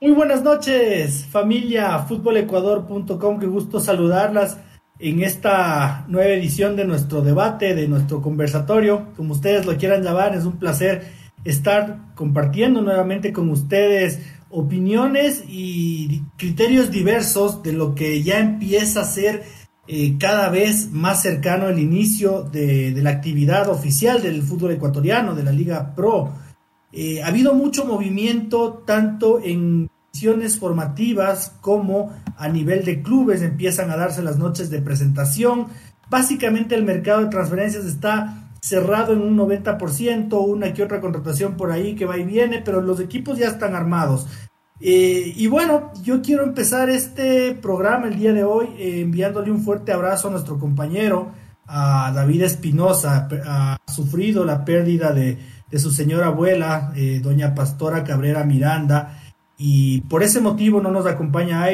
Muy buenas noches, familia futbolecuador.com, qué gusto saludarlas en esta nueva edición de nuestro debate, de nuestro conversatorio, como ustedes lo quieran llamar, es un placer estar compartiendo nuevamente con ustedes opiniones y criterios diversos de lo que ya empieza a ser eh, cada vez más cercano el inicio de, de la actividad oficial del fútbol ecuatoriano, de la Liga Pro. Eh, ha habido mucho movimiento tanto en formativas como a nivel de clubes empiezan a darse las noches de presentación. Básicamente el mercado de transferencias está cerrado en un 90%, una que otra contratación por ahí que va y viene, pero los equipos ya están armados. Eh, y bueno, yo quiero empezar este programa el día de hoy eh, enviándole un fuerte abrazo a nuestro compañero, a David Espinosa. Ha sufrido la pérdida de, de su señora abuela, eh, doña Pastora Cabrera Miranda. Y por ese motivo no nos acompaña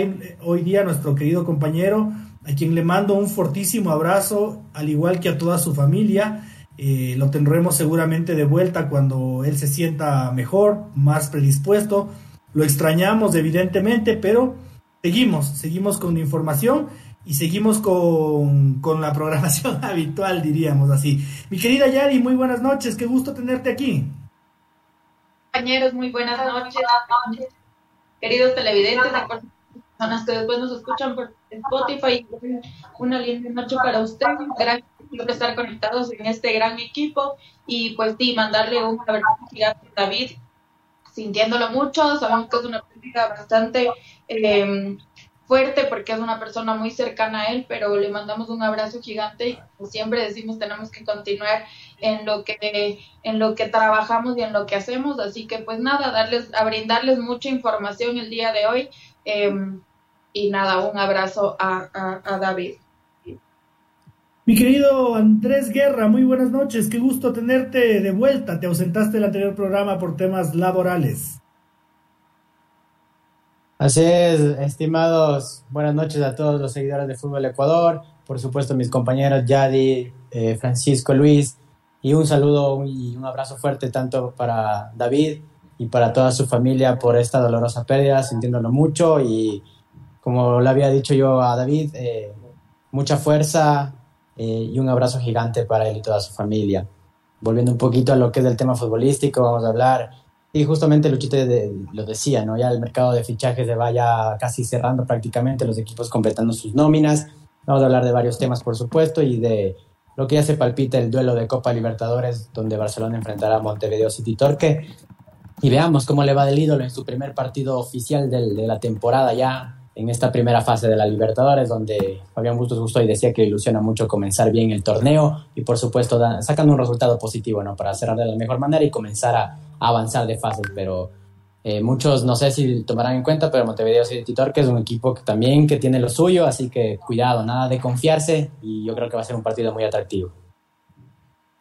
hoy día nuestro querido compañero, a quien le mando un fortísimo abrazo, al igual que a toda su familia. Eh, lo tendremos seguramente de vuelta cuando él se sienta mejor, más predispuesto. Lo extrañamos evidentemente, pero seguimos, seguimos con información y seguimos con, con la programación habitual, diríamos así. Mi querida Yari, muy buenas noches, qué gusto tenerte aquí. Compañeros, muy buenas noches queridos televidentes, personas que después nos escuchan por Spotify, una linda noche para ustedes, gracias por estar conectados en este gran equipo y pues sí, mandarle un abrazo gigante a David, sintiéndolo mucho, sabemos que es una práctica bastante eh, fuerte porque es una persona muy cercana a él, pero le mandamos un abrazo gigante y como siempre decimos tenemos que continuar en lo que en lo que trabajamos y en lo que hacemos, así que pues nada, darles a brindarles mucha información el día de hoy em, y nada, un abrazo a, a David. Mi querido Andrés Guerra, muy buenas noches, qué gusto tenerte de vuelta, te ausentaste del anterior programa por temas laborales. Así es, estimados, buenas noches a todos los seguidores de Fútbol Ecuador, por supuesto mis compañeros Yadi, eh, Francisco, Luis, y un saludo y un abrazo fuerte tanto para David y para toda su familia por esta dolorosa pérdida, sintiéndolo mucho y como le había dicho yo a David, eh, mucha fuerza eh, y un abrazo gigante para él y toda su familia. Volviendo un poquito a lo que es el tema futbolístico, vamos a hablar y justamente Luchite lo decía, ¿no? Ya el mercado de fichajes se vaya casi cerrando prácticamente, los equipos completando sus nóminas. Vamos a hablar de varios temas, por supuesto, y de lo que ya se palpita el duelo de Copa Libertadores, donde Barcelona enfrentará a Montevideo City Torque. Y veamos cómo le va del ídolo en su primer partido oficial de la temporada ya, en esta primera fase de la Libertadores, donde Fabián Bustos gustó y decía que ilusiona mucho comenzar bien el torneo y, por supuesto, sacando un resultado positivo, ¿no? Para cerrar de la mejor manera y comenzar a avanzar de fases, pero eh, muchos no sé si tomarán en cuenta, pero Montevideo City Torque es un equipo que también que tiene lo suyo, así que cuidado, nada de confiarse y yo creo que va a ser un partido muy atractivo.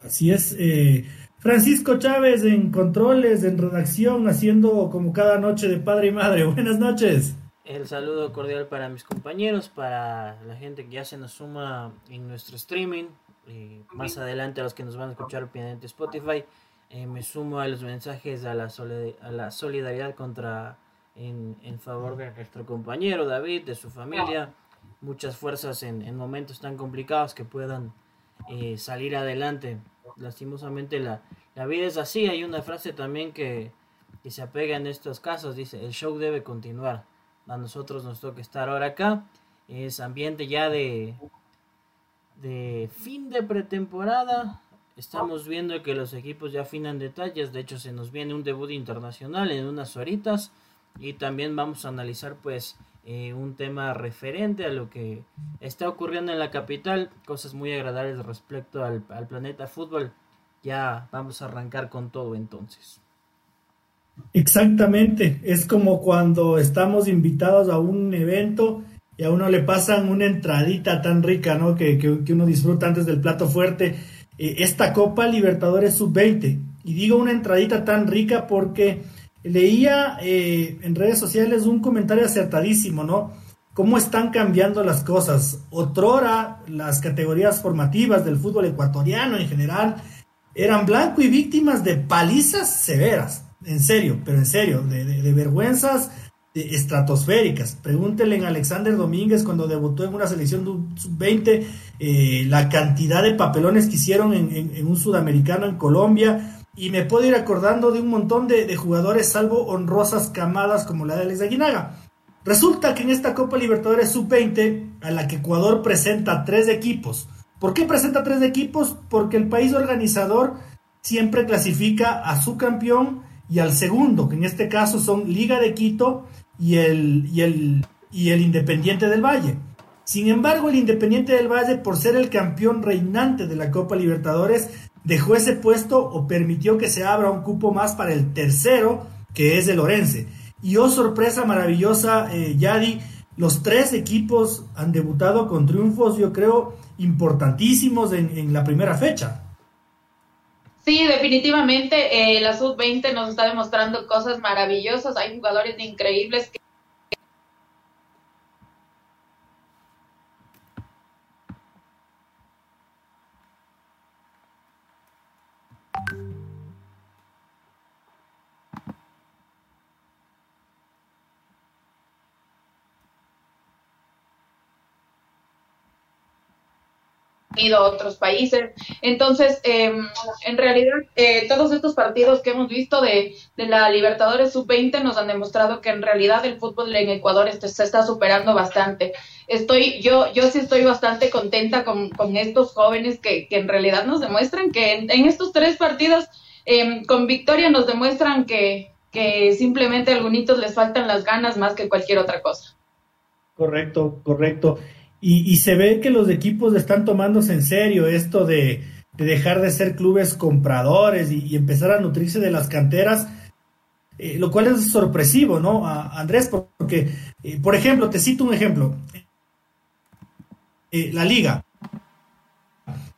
Así es, eh, Francisco Chávez en controles, en redacción, haciendo como cada noche de padre y madre. Buenas noches. El saludo cordial para mis compañeros, para la gente que ya se nos suma en nuestro streaming, y más adelante a los que nos van a escuchar pendiente Spotify. Eh, me sumo a los mensajes a la, a la solidaridad contra en, en, favor de nuestro compañero David, de su familia. Muchas fuerzas en, en momentos tan complicados que puedan eh, salir adelante. Lastimosamente la, la vida es así. Hay una frase también que, que se apega en estos casos. Dice, el show debe continuar. A nosotros nos toca estar ahora acá. Es ambiente ya de, de fin de pretemporada Estamos viendo que los equipos ya afinan detalles. De hecho, se nos viene un debut internacional en unas horitas. Y también vamos a analizar pues eh, un tema referente a lo que está ocurriendo en la capital. Cosas muy agradables respecto al, al planeta fútbol. Ya vamos a arrancar con todo entonces. Exactamente, es como cuando estamos invitados a un evento y a uno le pasan una entradita tan rica, ¿no? Que, que, uno disfruta antes del plato fuerte. Eh, esta Copa Libertadores Sub-20. Y digo una entradita tan rica porque leía eh, en redes sociales un comentario acertadísimo, ¿no? Cómo están cambiando las cosas. Otrora, las categorías formativas del fútbol ecuatoriano en general eran blanco y víctimas de palizas severas en serio, pero en serio, de, vergüenzas estratosféricas. Pregúntenle a Alexander Domínguez cuando debutó en una selección sub-20 eh, la cantidad de papelones que hicieron en, un sudamericano en Colombia. Y me puedo ir acordando de un montón de, jugadores, salvo honrosas camadas como la de Alex Aguinaga. Resulta que en esta Copa Libertadores sub-20, a la que Ecuador presenta tres equipos. ¿Por qué presenta tres equipos? Porque el país organizador siempre clasifica a su campeón y al segundo, que en este caso son Liga de Quito y el, y el, y el Independiente del Valle. Sin embargo, el Independiente del Valle, por ser el campeón reinante de la Copa Libertadores, dejó ese puesto o permitió que se abra un cupo más para el tercero, que es el Orense. Y oh sorpresa maravillosa, eh, Yadi, los tres equipos han debutado con triunfos, yo creo, importantísimos en, en la primera fecha. Sí, definitivamente eh, la sub-20 nos está demostrando cosas maravillosas. Hay jugadores increíbles que ido a otros países. Entonces, em, en realidad, eh, todos estos partidos que hemos visto de, de la Libertadores Sub-20 nos han demostrado que en realidad el fútbol en Ecuador este, se está superando bastante. Estoy, yo, yo sí estoy bastante contenta con, con estos jóvenes que, que, en realidad nos demuestran que en, estos tres partidos em, con victoria nos demuestran que, que simplemente a algunos les faltan las ganas más que cualquier otra cosa. Correcto, correcto. Y, se ve que los equipos están tomándose en serio esto de, dejar de ser clubes compradores y, empezar a nutrirse de las canteras, eh, lo cual es sorpresivo, ¿no, Andrés? Porque, eh, por ejemplo, te cito un ejemplo. Eh, la liga.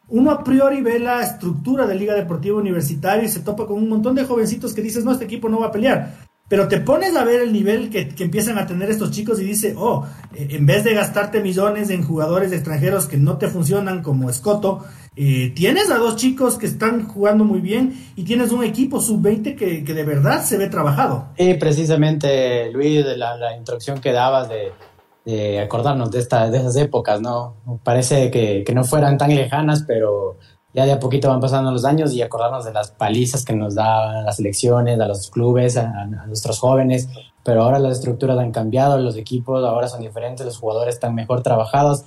Uno a priori ve la estructura de Liga Deportiva Universitaria y se topa con un montón de jovencitos que dices, no, este equipo no va a pelear. Pero te pones a ver el nivel que, empiezan a tener estos chicos y dice, oh, eh, en vez de gastarte millones en jugadores extranjeros que no te funcionan como Escoto, eh, tienes a dos chicos que están jugando muy bien y tienes un equipo sub-20 que, de verdad se ve trabajado. Sí, precisamente, Luis, la, la introducción que dabas de, acordarnos de, esta, de esas épocas, ¿no? Parece que no fueran tan lejanas, pero ya de a poquito van pasando los años y acordarnos de las palizas que nos daban las elecciones, a los clubes, a, nuestros jóvenes, pero ahora las estructuras han cambiado, los equipos ahora son diferentes, los jugadores están mejor trabajados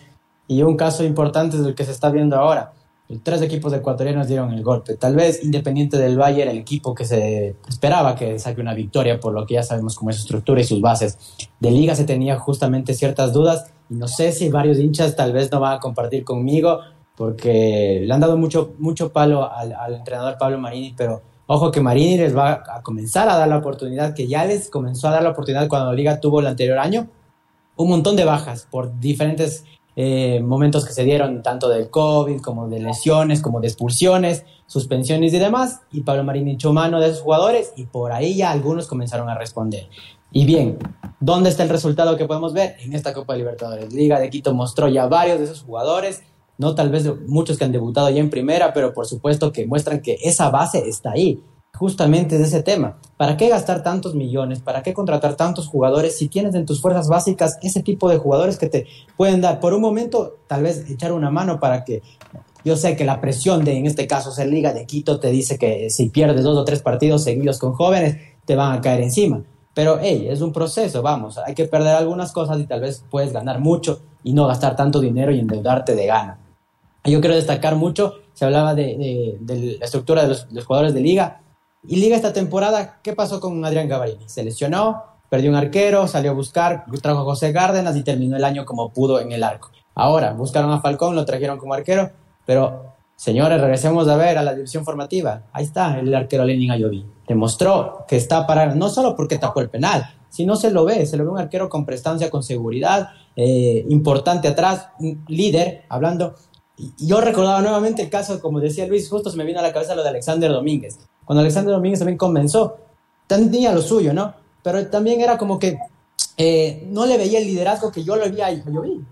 y un caso importante es el que se está viendo ahora. Tres equipos ecuatorianos dieron el golpe. Tal vez Independiente del era el equipo que se esperaba que saque una victoria, por lo que ya sabemos cómo es su estructura y sus bases. De liga se tenía justamente ciertas dudas y no sé si varios hinchas tal vez no van a compartir conmigo porque le han dado mucho, mucho palo al, entrenador Pablo Marini, pero ojo que Marini les va a comenzar a dar la oportunidad, que ya les comenzó a dar la oportunidad cuando la liga tuvo el anterior año, un montón de bajas por diferentes eh, momentos que se dieron, tanto del COVID como de lesiones, como de expulsiones, suspensiones y demás, y Pablo Marini echó mano de esos jugadores y por ahí ya algunos comenzaron a responder. Y bien, ¿dónde está el resultado que podemos ver? En esta Copa de Libertadores. Liga de Quito mostró ya varios de esos jugadores, no tal vez muchos que han debutado ya en primera, pero por supuesto que muestran que esa base está ahí, justamente de ese tema. ¿Para qué gastar tantos millones? ¿Para qué contratar tantos jugadores si tienes en tus fuerzas básicas ese tipo de jugadores que te pueden dar por un momento, tal vez echar una mano para que yo sé que la presión de, en este caso, ser Liga de Quito te dice que si pierdes dos o tres partidos seguidos con jóvenes, te van a caer encima. Pero, hey, es un proceso, vamos, hay que perder algunas cosas y tal vez puedes ganar mucho y no gastar tanto dinero y endeudarte de gana. Yo quiero destacar mucho, se hablaba de, la estructura de los, jugadores de liga. Y liga esta temporada, ¿qué pasó con Adrián Gavarini? Se lesionó, perdió un arquero, salió a buscar, trajo a José Cárdenas y terminó el año como pudo en el arco. Ahora, buscaron a Falcón, lo trajeron como arquero, pero Señores, regresemos a ver a la división formativa. Ahí está el arquero Lenin Ayoví. Demostró que está para, no solo porque tapó el penal, sino se lo ve, se lo ve un arquero con prestancia, con seguridad, eh, importante atrás, un líder, hablando. Yo recordaba nuevamente el caso, como decía Luis, justo me vino a la cabeza lo de Alexander Domínguez. Cuando Alexander Domínguez también comenzó, tenía lo suyo, ¿no? Pero también era como que eh, no le veía el liderazgo que yo lo vi a Ayoví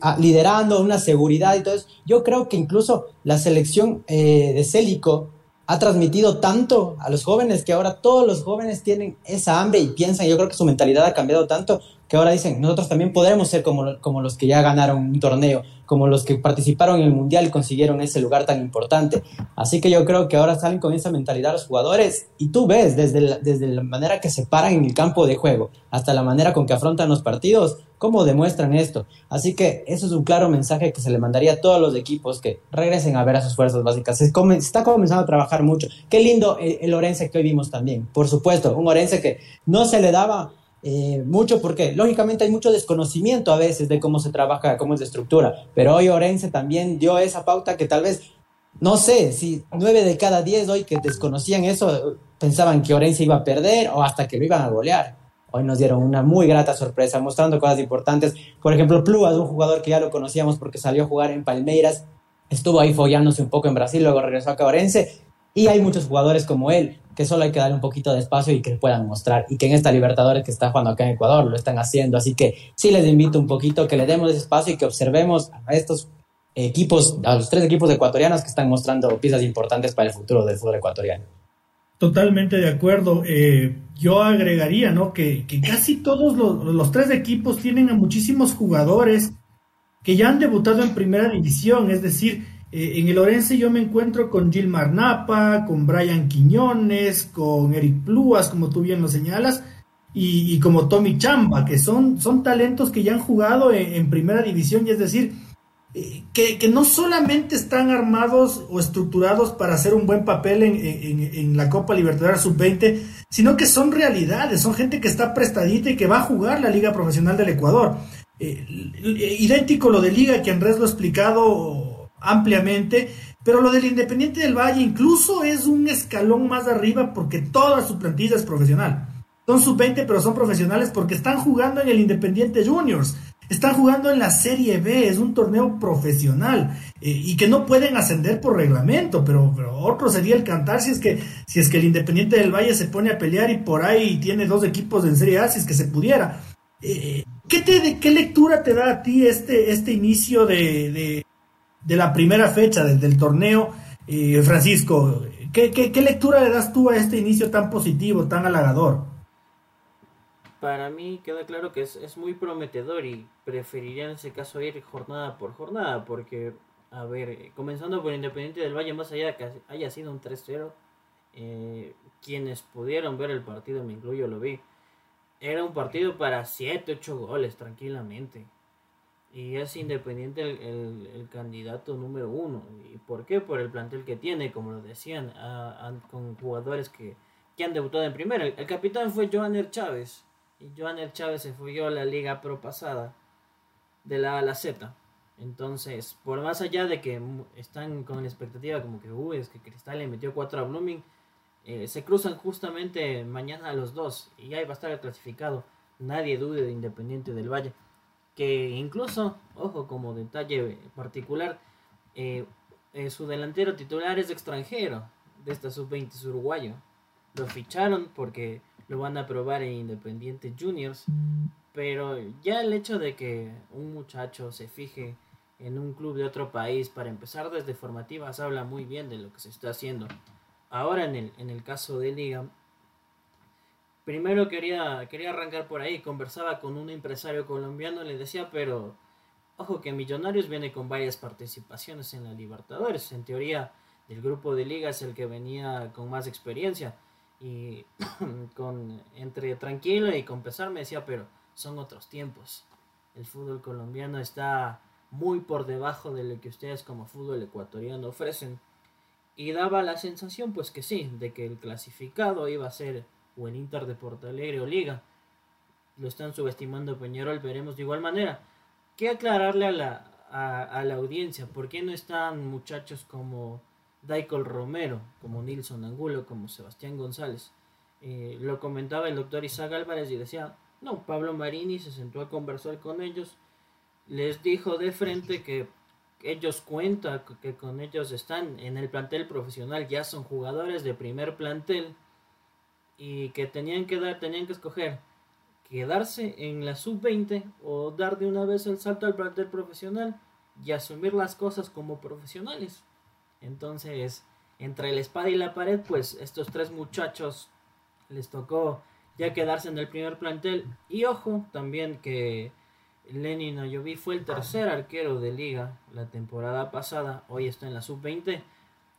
Ah, liderando, una seguridad y todo eso. Yo creo que incluso la selección eh, de Célico ha transmitido tanto a los jóvenes que ahora todos los jóvenes tienen esa hambre y piensan, yo creo que su mentalidad ha cambiado tanto que ahora dicen, nosotros también podremos ser como, como los que ya ganaron un torneo, como los que participaron en el Mundial y consiguieron ese lugar tan importante. Así que yo creo que ahora salen con esa mentalidad los jugadores y tú ves desde la, desde la manera que se paran en el campo de juego hasta la manera con que afrontan los partidos, cómo demuestran esto. Así que eso es un claro mensaje que se le mandaría a todos los equipos que regresen a ver a sus fuerzas básicas. Se, está comenzando a trabajar mucho. Qué lindo el, el Orense que hoy vimos también. Por supuesto, un Orense que no se le daba eh, mucho porque lógicamente hay mucho desconocimiento a veces de cómo se trabaja, cómo es la estructura, pero hoy Orense también dio esa pauta que tal vez, no sé, si nueve de cada diez hoy que desconocían eso pensaban que Orense iba a perder o hasta que lo iban a golear. Hoy nos dieron una muy grata sorpresa mostrando cosas importantes. Por ejemplo, Plúas, un jugador que ya lo conocíamos porque salió a jugar en Palmeiras, estuvo ahí follándose un poco en Brasil, luego regresó a Orense y hay muchos jugadores como él que solo hay que darle un poquito de espacio y que puedan mostrar. Y que en esta Libertadores que está jugando acá en Ecuador lo están haciendo. Así que sí les invito un poquito que le demos ese espacio y que observemos a estos equipos, a los tres equipos ecuatorianos que están mostrando piezas importantes para el futuro del fútbol ecuatoriano. Totalmente de acuerdo. Eh, yo agregaría, ¿no? Que, casi todos los, los, tres equipos tienen a muchísimos jugadores que ya han debutado en primera división, es decir, eh, en el Orense yo me encuentro con Gilmar Napa, con Brian Quiñones, con Eric Pluas, como tú bien lo señalas, y, como Tommy Chamba, que son, son talentos que ya han jugado en, primera división, y es decir, eh, que, no solamente están armados o estructurados para hacer un buen papel en, la Copa Libertadores Sub-20, sino que son realidades, son gente que está prestadita y que va a jugar la Liga Profesional del Ecuador. Eh, idéntico lo de Liga, que Andrés lo ha explicado ampliamente, pero lo del Independiente del Valle incluso es un escalón más arriba porque toda su plantilla es profesional. Son sub-20, pero son profesionales porque están jugando en el Independiente Juniors. Están jugando en la Serie B, es un torneo profesional eh, y que no pueden ascender por reglamento, pero, otro sería el cantar si es que si es que el Independiente del Valle se pone a pelear y por ahí tiene dos equipos en Serie A, si es que se pudiera. Eh, ¿qué, te, ¿Qué lectura te da a ti este, este inicio de, de la primera fecha del, torneo. Eh, Francisco, ¿qué, ¿qué, lectura le das tú a este inicio tan positivo, tan halagador? Para mí queda claro que es, muy prometedor y preferiría en ese caso ir jornada por jornada, porque, a ver, comenzando por Independiente del Valle, más allá de que haya sido un 3-0, eh, quienes pudieron ver el partido, me incluyo, lo vi, era un partido para 7, 8 goles tranquilamente y es independiente el, candidato número uno. ¿Y por qué? Por el plantel que tiene, como lo decían, con jugadores que, han debutado en primera. El, capitán fue Joaner Chávez, y Joaner Chávez se fue a la Liga Pro pasada, de la A a la Z. Entonces, por más allá de que están con la expectativa como que, uy, es que Cristal le metió 4 a Blooming, eh, se cruzan justamente mañana los dos y ahí va a estar el clasificado. Nadie dude de Independiente del Valle que incluso, ojo, como detalle particular, eh, eh, su delantero titular es extranjero de esta sub-20 uruguayo. Lo ficharon porque lo van a probar en Independiente Juniors, pero ya el hecho de que un muchacho se fije en un club de otro país para empezar desde formativas habla muy bien de lo que se está haciendo. Ahora en el, en el caso de Liga, primero quería, quería arrancar por ahí. Conversaba con un empresario colombiano, le decía, pero ojo que Millonarios viene con varias participaciones en la Libertadores. En teoría, el grupo de ligas el que venía con más experiencia. Y con entre tranquilo y con pesar me decía, pero son otros tiempos. El fútbol colombiano está muy por debajo de lo que ustedes como fútbol ecuatoriano ofrecen. Y daba la sensación, pues que sí, de que el clasificado iba a ser o el Inter de Porto Alegre o Liga. Lo están subestimando Peñarol, veremos de igual manera. Que aclararle a la, a, la audiencia, ¿por qué no están muchachos como Daikol Romero, como Nilson Angulo, como Sebastián González? Eh, lo comentaba el doctor Isaac Álvarez y decía, no, Pablo Marini se sentó a conversar con ellos, les dijo de frente que ellos cuentan que con ellos están en el plantel profesional, ya son jugadores de primer plantel y que tenían que dar, tenían que escoger quedarse en la sub-20 o dar de una vez el salto al plantel profesional y asumir las cosas como profesionales. Entonces, entre la espada y la pared, pues estos tres muchachos les tocó ya quedarse en el primer plantel. Y ojo, también que Lenin Ayoví fue el tercer arquero de liga la temporada pasada, hoy está en la sub-20.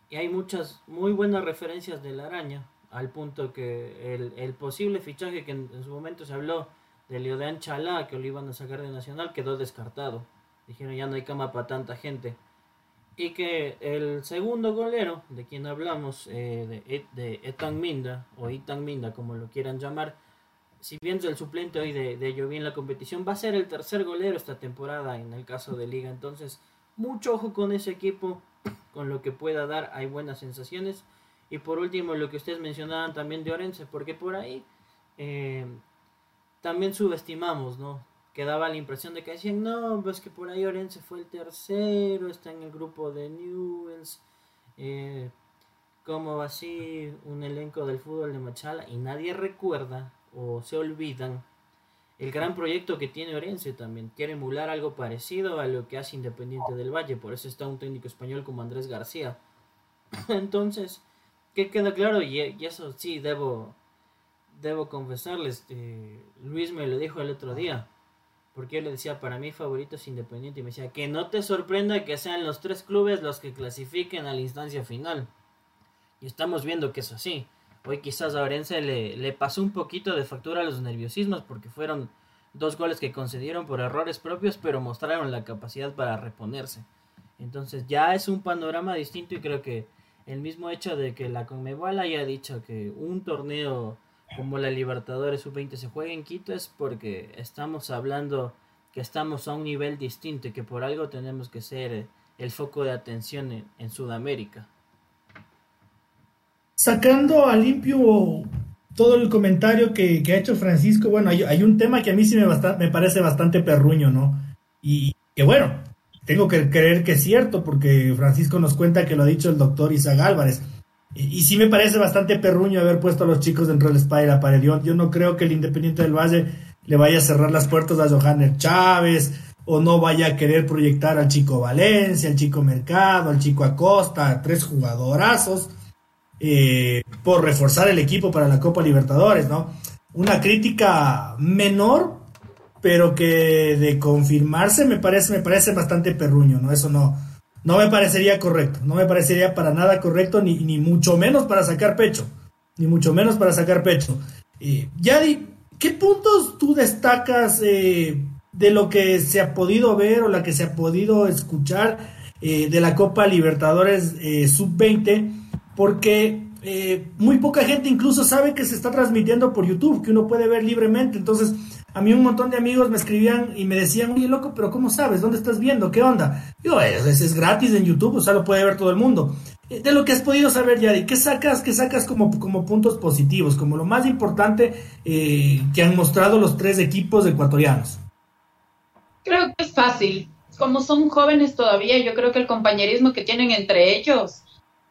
Y hay muchas muy buenas referencias de la araña, al punto que el, posible fichaje que en, su momento se habló de Leodean Chalá, que lo iban a sacar de Nacional, quedó descartado. Dijeron ya no hay cama para tanta gente. Y que el segundo golero, de quien hablamos, eh, de, de Etan Minda, o Itan Minda, como lo quieran llamar, si bien es el suplente hoy de, de en la competición, va a ser el tercer golero esta temporada en el caso de Liga. Entonces, mucho ojo con ese equipo, con lo que pueda dar, hay buenas sensaciones. Y por último, lo que ustedes mencionaban también de Orense, porque por ahí eh, también subestimamos, ¿no? Que daba la impresión de que decían, no, pues que por ahí Orense fue el tercero, está en el grupo de Newells, eh, como así un elenco del fútbol de Machala, y nadie recuerda o se olvidan el gran proyecto que tiene Orense también. Quiere emular algo parecido a lo que hace Independiente del Valle, por eso está un técnico español como Andrés García. Entonces, ¿qué queda claro? Y, eso sí, debo, debo confesarles, eh, Luis me lo dijo el otro día, porque yo le decía, para mí favorito es Independiente, y me decía, que no te sorprenda que sean los tres clubes los que clasifiquen a la instancia final. Y estamos viendo que es así. Hoy quizás a Orense le, le pasó un poquito de factura a los nerviosismos porque fueron dos goles que concedieron por errores propios, pero mostraron la capacidad para reponerse. Entonces ya es un panorama distinto y creo que el mismo hecho de que la Conmebol haya dicho que un torneo como la Libertadores Sub-20 se juegue en Quito es porque estamos hablando que estamos a un nivel distinto y que por algo tenemos que ser el foco de atención en Sudamérica sacando a limpio todo el comentario que, ha hecho Francisco, bueno, hay, un tema que a mí sí me, me parece bastante perruño, ¿no? Y que bueno, tengo que creer que es cierto, porque Francisco nos cuenta que lo ha dicho el doctor Isaac Álvarez. Y, sí me parece bastante perruño haber puesto a los chicos dentro del spa y la pared. Yo, no creo que el Independiente del Valle le vaya a cerrar las puertas a Johanner Chávez, o no vaya a querer proyectar al chico Valencia, al chico Mercado, al chico Acosta, tres jugadorazos eh, por reforzar el equipo para la Copa Libertadores, ¿no? Una crítica menor, pero que de confirmarse me parece, me parece bastante perruño, ¿no? Eso no, no me parecería correcto, no me parecería para nada correcto, ni, ni mucho menos para sacar pecho, ni mucho menos para sacar pecho. Eh, Yadi, ¿qué puntos tú destacas eh, de lo que se ha podido ver o la que se ha podido escuchar eh, de la Copa Libertadores Sub-20? porque eh, muy poca gente incluso sabe que se está transmitiendo por YouTube, que uno puede ver libremente. Entonces, a mí un montón de amigos me escribían y me decían, oye, loco, pero ¿cómo sabes? ¿Dónde estás viendo? ¿Qué onda? Yo, es, es gratis en YouTube, o sea, lo puede ver todo el mundo. Eh, de lo que has podido saber, Yari, ¿qué sacas, qué sacas como, como puntos positivos, como lo más importante eh, que han mostrado los tres equipos ecuatorianos? Creo que es fácil. Como son jóvenes todavía, yo creo que el compañerismo que tienen entre ellos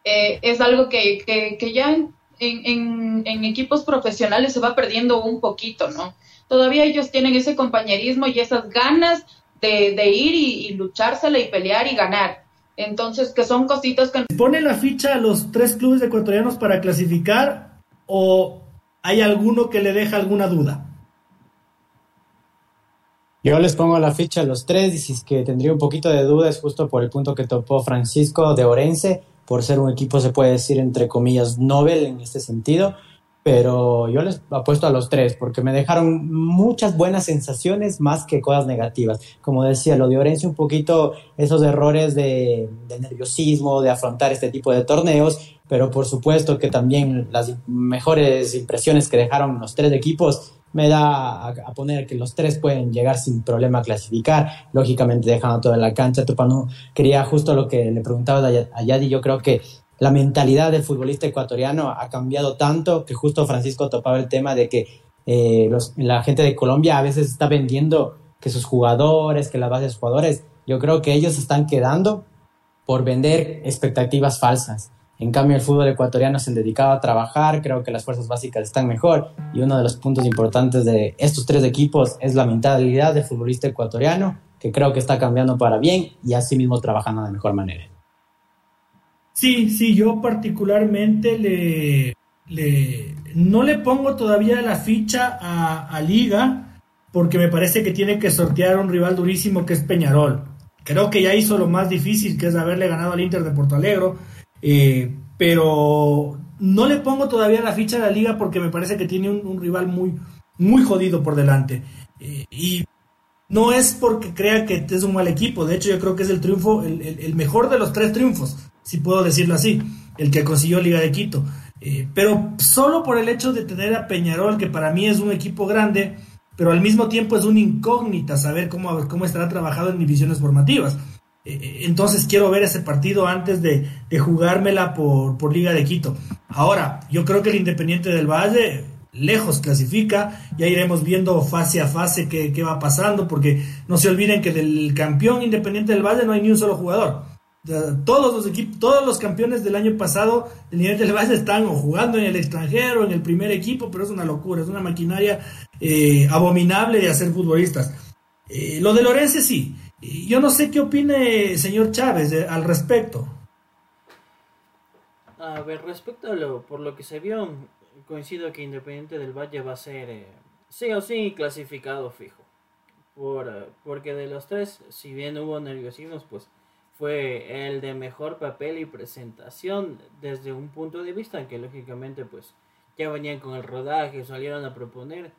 eh, es algo que, que, ya en, en, equipos profesionales se va perdiendo un poquito, ¿no? Todavía ellos tienen ese compañerismo y esas ganas de, de ir y, luchársela y pelear y ganar. Entonces, que son cositas que... ¿Pone la ficha a los tres clubes ecuatorianos para clasificar o hay alguno que le deja alguna duda? Yo les pongo la ficha a los tres y si es que tendría un poquito de dudas justo por el punto que topó Francisco de Orense, por ser un equipo, se puede decir, entre comillas, Nobel en este sentido, pero yo les apuesto a los tres porque me dejaron muchas buenas sensaciones más que cosas negativas. Como decía, lo de Orense, un poquito esos errores de, nerviosismo, de afrontar este tipo de torneos, pero por supuesto que también las mejores impresiones que dejaron los tres equipos me da a, poner que los tres pueden llegar sin problema a clasificar, lógicamente dejando todo en la cancha. Tupanu quería justo lo que le preguntaba a Yadi, yo creo que la mentalidad del futbolista ecuatoriano ha cambiado tanto que justo Francisco topaba el tema de que eh, la gente de Colombia a veces está vendiendo que sus jugadores, que la base de sus jugadores, yo creo que ellos están quedando por vender expectativas falsas. En cambio, el fútbol ecuatoriano se ha dedicado a trabajar, creo que las fuerzas básicas están mejor y uno de los puntos importantes de estos tres equipos es la mentalidad del futbolista ecuatoriano, que creo que está cambiando para bien y así mismo trabajando de mejor manera. Sí, sí, yo particularmente le, le no le pongo todavía la ficha a, a Liga porque me parece que tiene que sortear un rival durísimo que es Peñarol. Creo que ya hizo lo más difícil, que es haberle ganado al Inter de Porto Alegre eh, pero no le pongo todavía la ficha a la liga porque me parece que tiene un, rival muy, muy jodido por delante. Eh, y no es porque crea que es un mal equipo, de hecho yo creo que es el triunfo, el, mejor de los tres triunfos, si puedo decirlo así, el que consiguió Liga de Quito. Eh, pero solo por el hecho de tener a Peñarol, que para mí es un equipo grande, pero al mismo tiempo es una incógnita saber cómo, cómo estará trabajado en divisiones formativas. Eh, entonces quiero ver ese partido antes de, jugármela por, Liga de Quito. Ahora, yo creo que el Independiente del Valle lejos clasifica, ya iremos viendo fase a fase qué, va pasando, porque no se olviden que del campeón Independiente del Valle no hay ni un solo jugador. Todos los equipos, todos los campeones del año pasado del Independiente del Valle están jugando en el extranjero, en el primer equipo, pero es una locura, es una maquinaria eh, abominable de hacer futbolistas. Eh, lo de Lorense sí, yo no sé qué opine señor Chávez al respecto. A ver, respecto a lo, por lo que se vio, coincido que Independiente del Valle va a ser eh, sí o sí clasificado fijo. Por, porque de los tres, si bien hubo nerviosismos, pues fue el de mejor papel y presentación desde un punto de vista que lógicamente pues ya venían con el rodaje, salieron a proponer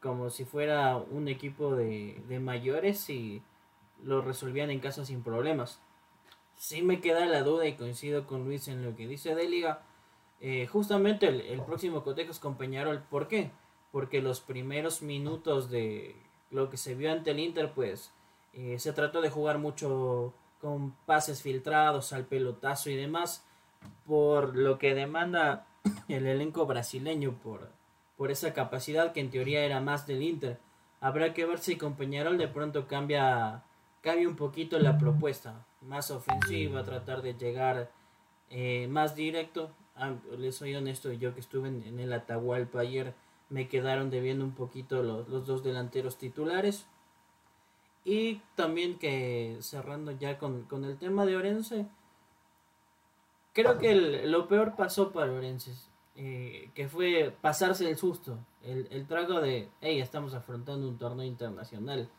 como si fuera un equipo de, de mayores y lo resolvían en casa sin problemas. Si me queda la duda y coincido con Luis en lo que dice de Liga. Eh, justamente el, próximo cotejo es con Peñarol. ¿Por qué? Porque los primeros minutos de lo que se vio ante el Inter, pues eh, se trató de jugar mucho con pases filtrados al pelotazo y demás, por lo que demanda el elenco brasileño, por, por esa capacidad que en teoría era más del Inter. Habrá que ver si con Peñarol de pronto cambia cambia un poquito la propuesta, más ofensiva, tratar de llegar eh, más directo. Ah, les soy honesto, yo que estuve en, el Atahualpa ayer, me quedaron debiendo un poquito los, los, dos delanteros titulares. Y también que cerrando ya con, el tema de Orense, creo que lo peor pasó para Orense, eh, que fue pasarse el susto, el, el trago de, hey, estamos afrontando un torneo internacional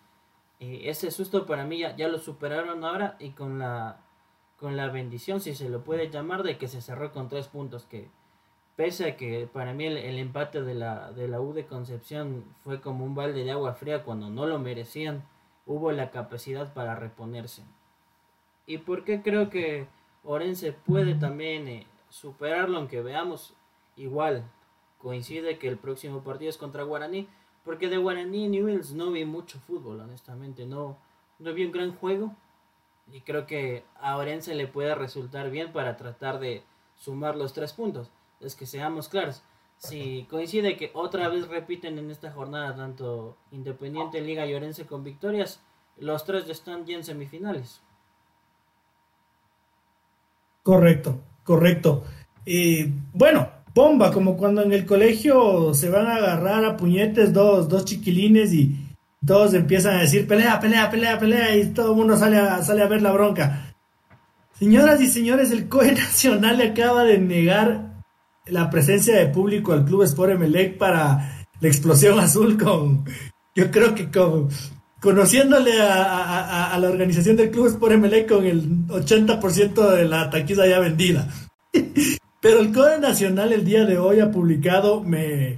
ese susto para mí ya, lo superaron ahora y con la con la bendición, si se lo puede llamar, de que se cerró con tres puntos, que pese a que para mí el, empate de la, de la U de Concepción fue como un balde de agua fría cuando no lo merecían, hubo la capacidad para reponerse. ¿Y por qué creo que Orense puede también eh, superarlo, aunque veamos igual, coincide que el próximo partido es contra Guaraní, porque de Guaraní Newells no vi mucho fútbol, honestamente. No, no vi un gran juego. Y creo que a Orense le puede resultar bien para tratar de sumar los tres puntos. Es que seamos claros. Si coincide que otra vez repiten en esta jornada tanto Independiente, Liga y Orense con victorias, los tres ya están ya en semifinales. Correcto, correcto. Y bueno, bomba, como cuando en el colegio se van a agarrar a puñetes dos, dos chiquilines y todos empiezan a decir pelea, pelea, pelea, pelea y todo el mundo sale a, sale a ver la bronca. Señoras y señores, el COE Nacional le acaba de negar la presencia de público al Club Sport Emelec para la explosión azul con, yo creo que con, conociéndole a, a la organización del Club Sport Emelec con el 80% de la taquiza ya vendida. Pero el Código Nacional el día de hoy ha publicado, me...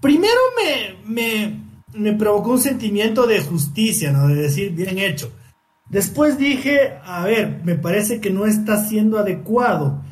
Primero me, me, provocó un sentimiento de justicia, ¿no? De decir, bien hecho. Después dije, a ver, me parece que no está siendo adecuado.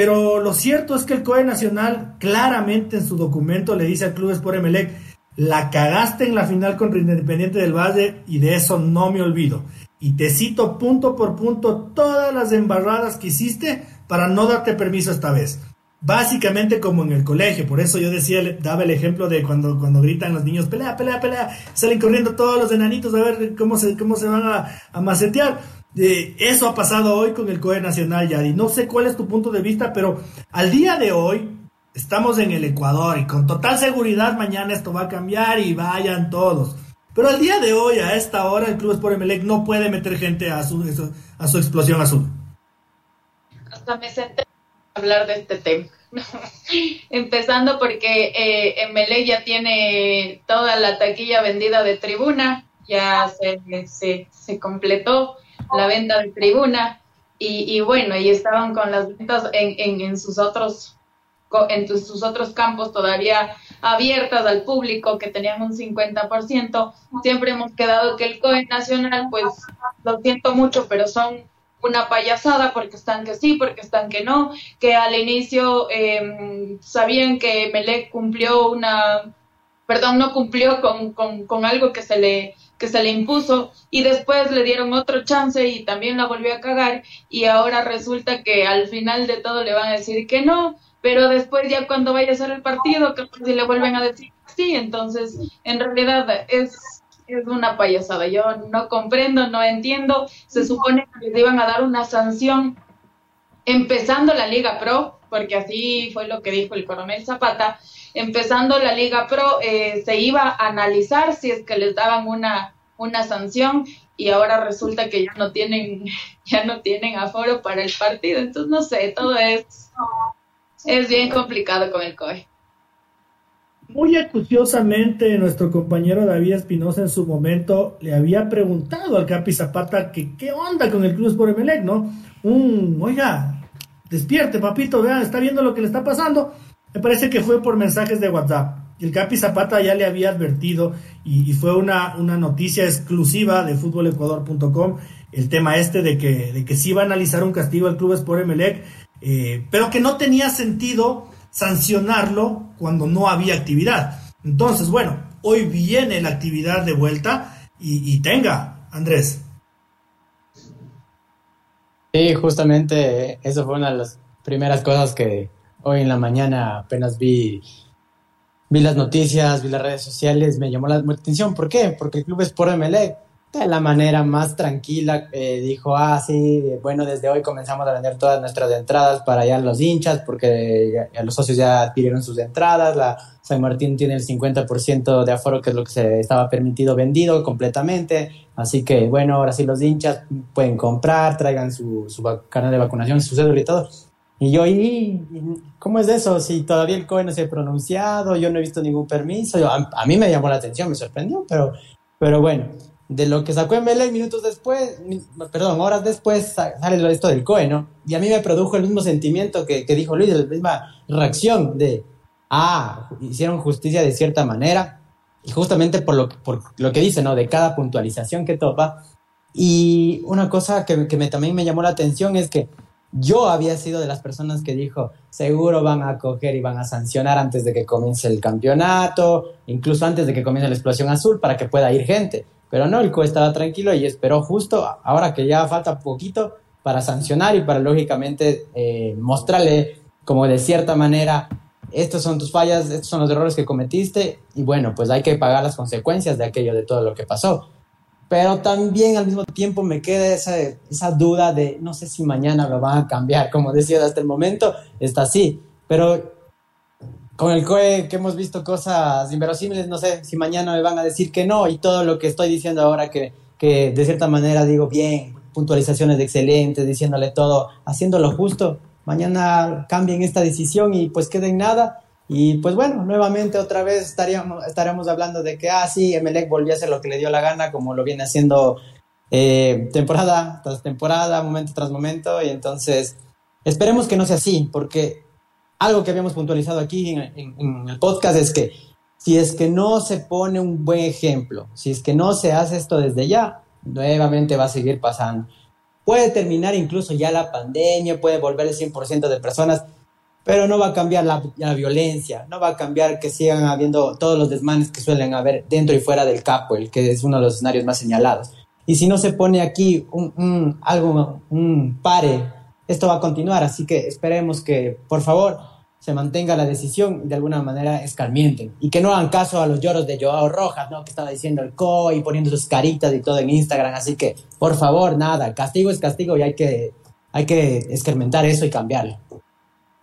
Pero lo cierto es que el COE Nacional claramente en su documento le dice al Club Sport Emelec, la cagaste en la final contra Independiente del Valle y de eso no me olvido. Y te cito punto por punto todas las embarradas que hiciste para no darte permiso esta vez. Básicamente como en el colegio, por eso yo decía, daba el ejemplo de cuando, cuando gritan los niños, pelea, pelea, pelea, salen corriendo todos los enanitos a ver cómo se, cómo se van a, a macetear. Eso ha pasado hoy con el COE Nacional, Yadi. No sé cuál es tu punto de vista, pero al día de hoy estamos en el Ecuador y con total seguridad mañana esto va a cambiar y vayan todos. Pero al día de hoy, a esta hora, el Club Sport Emelec no puede meter gente a su, a su explosión azul. Hasta me senté a hablar de este tema. Empezando porque eh, Emelec ya tiene toda la taquilla vendida de tribuna, ya se, se, se completó la venta de tribuna y, y, bueno, y estaban con las ventas en, en, sus otros en sus otros campos todavía abiertas al público, que tenían un 50%. Siempre hemos quedado que el COE Nacional, pues lo siento mucho, pero son una payasada porque están que sí, porque están que no, que al inicio eh, sabían que Melec cumplió una, perdón, no cumplió con, con, con algo que se le que se le impuso y después le dieron otro chance y también la volvió a cagar y ahora resulta que al final de todo le van a decir que no, pero después ya cuando vaya a ser el partido, si le vuelven a decir sí, entonces en realidad es, es una payasada. Yo no comprendo, no entiendo. Se supone que les iban a dar una sanción empezando la Liga Pro, porque así fue lo que dijo el coronel Zapata, empezando la Liga Pro eh, se iba a analizar si es que les daban una, una sanción y ahora resulta que ya no tienen ya no tienen aforo para el partido. Entonces no sé todo es es bien complicado con el COE. Muy acuciosamente nuestro compañero David Espinosa en su momento le había preguntado al Capi Zapata que qué onda con el Club Sport Emelec, ¿no? Un, oiga, despierte papito, vean, está viendo lo que le está pasando me parece que fue por mensajes de WhatsApp. El Capi Zapata ya le había advertido y, fue una, una, noticia exclusiva de futbolecuador.com el tema este de que, de que sí iba a analizar un castigo al Club Sport Emelec, eh, pero que no tenía sentido sancionarlo cuando no había actividad. Entonces, bueno, hoy viene la actividad de vuelta y, y tenga, Andrés. Sí, justamente eso fue una de las primeras cosas que, Hoy en la mañana apenas vi, vi las noticias, vi las redes sociales, me llamó la atención. ¿Por qué? Porque el club Sport Emelec, de la manera más tranquila, eh, dijo, ah, sí, bueno, desde hoy comenzamos a vender todas nuestras entradas para allá los hinchas, porque ya, los socios ya adquirieron sus entradas, la San Martín tiene el 50% de aforo, que es lo que se estaba permitido vendido completamente, así que, bueno, ahora sí los hinchas pueden comprar, traigan su, su de vacunación, su cédula y todo. Y yo, ¿y cómo es eso? Si todavía el COE no se ha pronunciado, yo no he visto ningún permiso. a, mí me llamó la atención, me sorprendió, pero, pero bueno, de lo que sacó Belén minutos después, perdón, horas después sale esto del COE, ¿no? Y a mí me produjo el mismo sentimiento que, que dijo Luis, la misma reacción de, ah, hicieron justicia de cierta manera, y justamente por lo, por lo que dice, ¿no? De cada puntualización que topa. Y una cosa que, que me, también me llamó la atención es que yo había sido de las personas que dijo, seguro van a coger y van a sancionar antes de que comience el campeonato, incluso antes de que comience la explosión azul para que pueda ir gente. Pero no, el COE estaba tranquilo y esperó justo ahora que ya falta poquito para sancionar y para lógicamente eh, mostrarle como de cierta manera, estos son tus fallas, estos son los errores que cometiste y bueno, pues hay que pagar las consecuencias de aquello, de todo lo que pasó pero también al mismo tiempo me queda esa, esa duda de no sé si mañana lo van a cambiar, como decía hasta el momento, está así, pero con el COE que hemos visto cosas inverosímiles, no sé si mañana me van a decir que no. Y todo lo que estoy diciendo ahora que, que de cierta manera digo bien, puntualizaciones excelentes, diciéndole todo, haciéndolo justo, mañana cambien esta decisión y pues queden nada y pues bueno, nuevamente otra vez estaríamos, estaremos hablando de que, ah, sí, Emelec volvió a hacer lo que le dio la gana, como lo viene haciendo eh, temporada tras temporada, momento tras momento. Y entonces, esperemos que no sea así, porque algo que habíamos puntualizado aquí en, en el podcast es que si es que no se pone un buen ejemplo, si es que no se hace esto desde ya, nuevamente va a seguir pasando. Puede terminar incluso ya la pandemia, puede volver el 100% de personas pero no va a cambiar la, violencia, no va a cambiar que sigan habiendo todos los desmanes que suelen haber dentro y fuera del capo, el que es uno de los escenarios más señalados. Y si no se pone aquí un, algo, un pare, esto va a continuar, así que esperemos que, por favor, se mantenga la decisión y de alguna manera escarmienten. Y que no hagan caso a los lloros de Joao Rojas, ¿no? Que estaba diciendo el co y poniendo sus caritas y todo en Instagram. Así que, por favor, nada, castigo es castigo y hay que, hay que escarmentar eso y cambiarlo.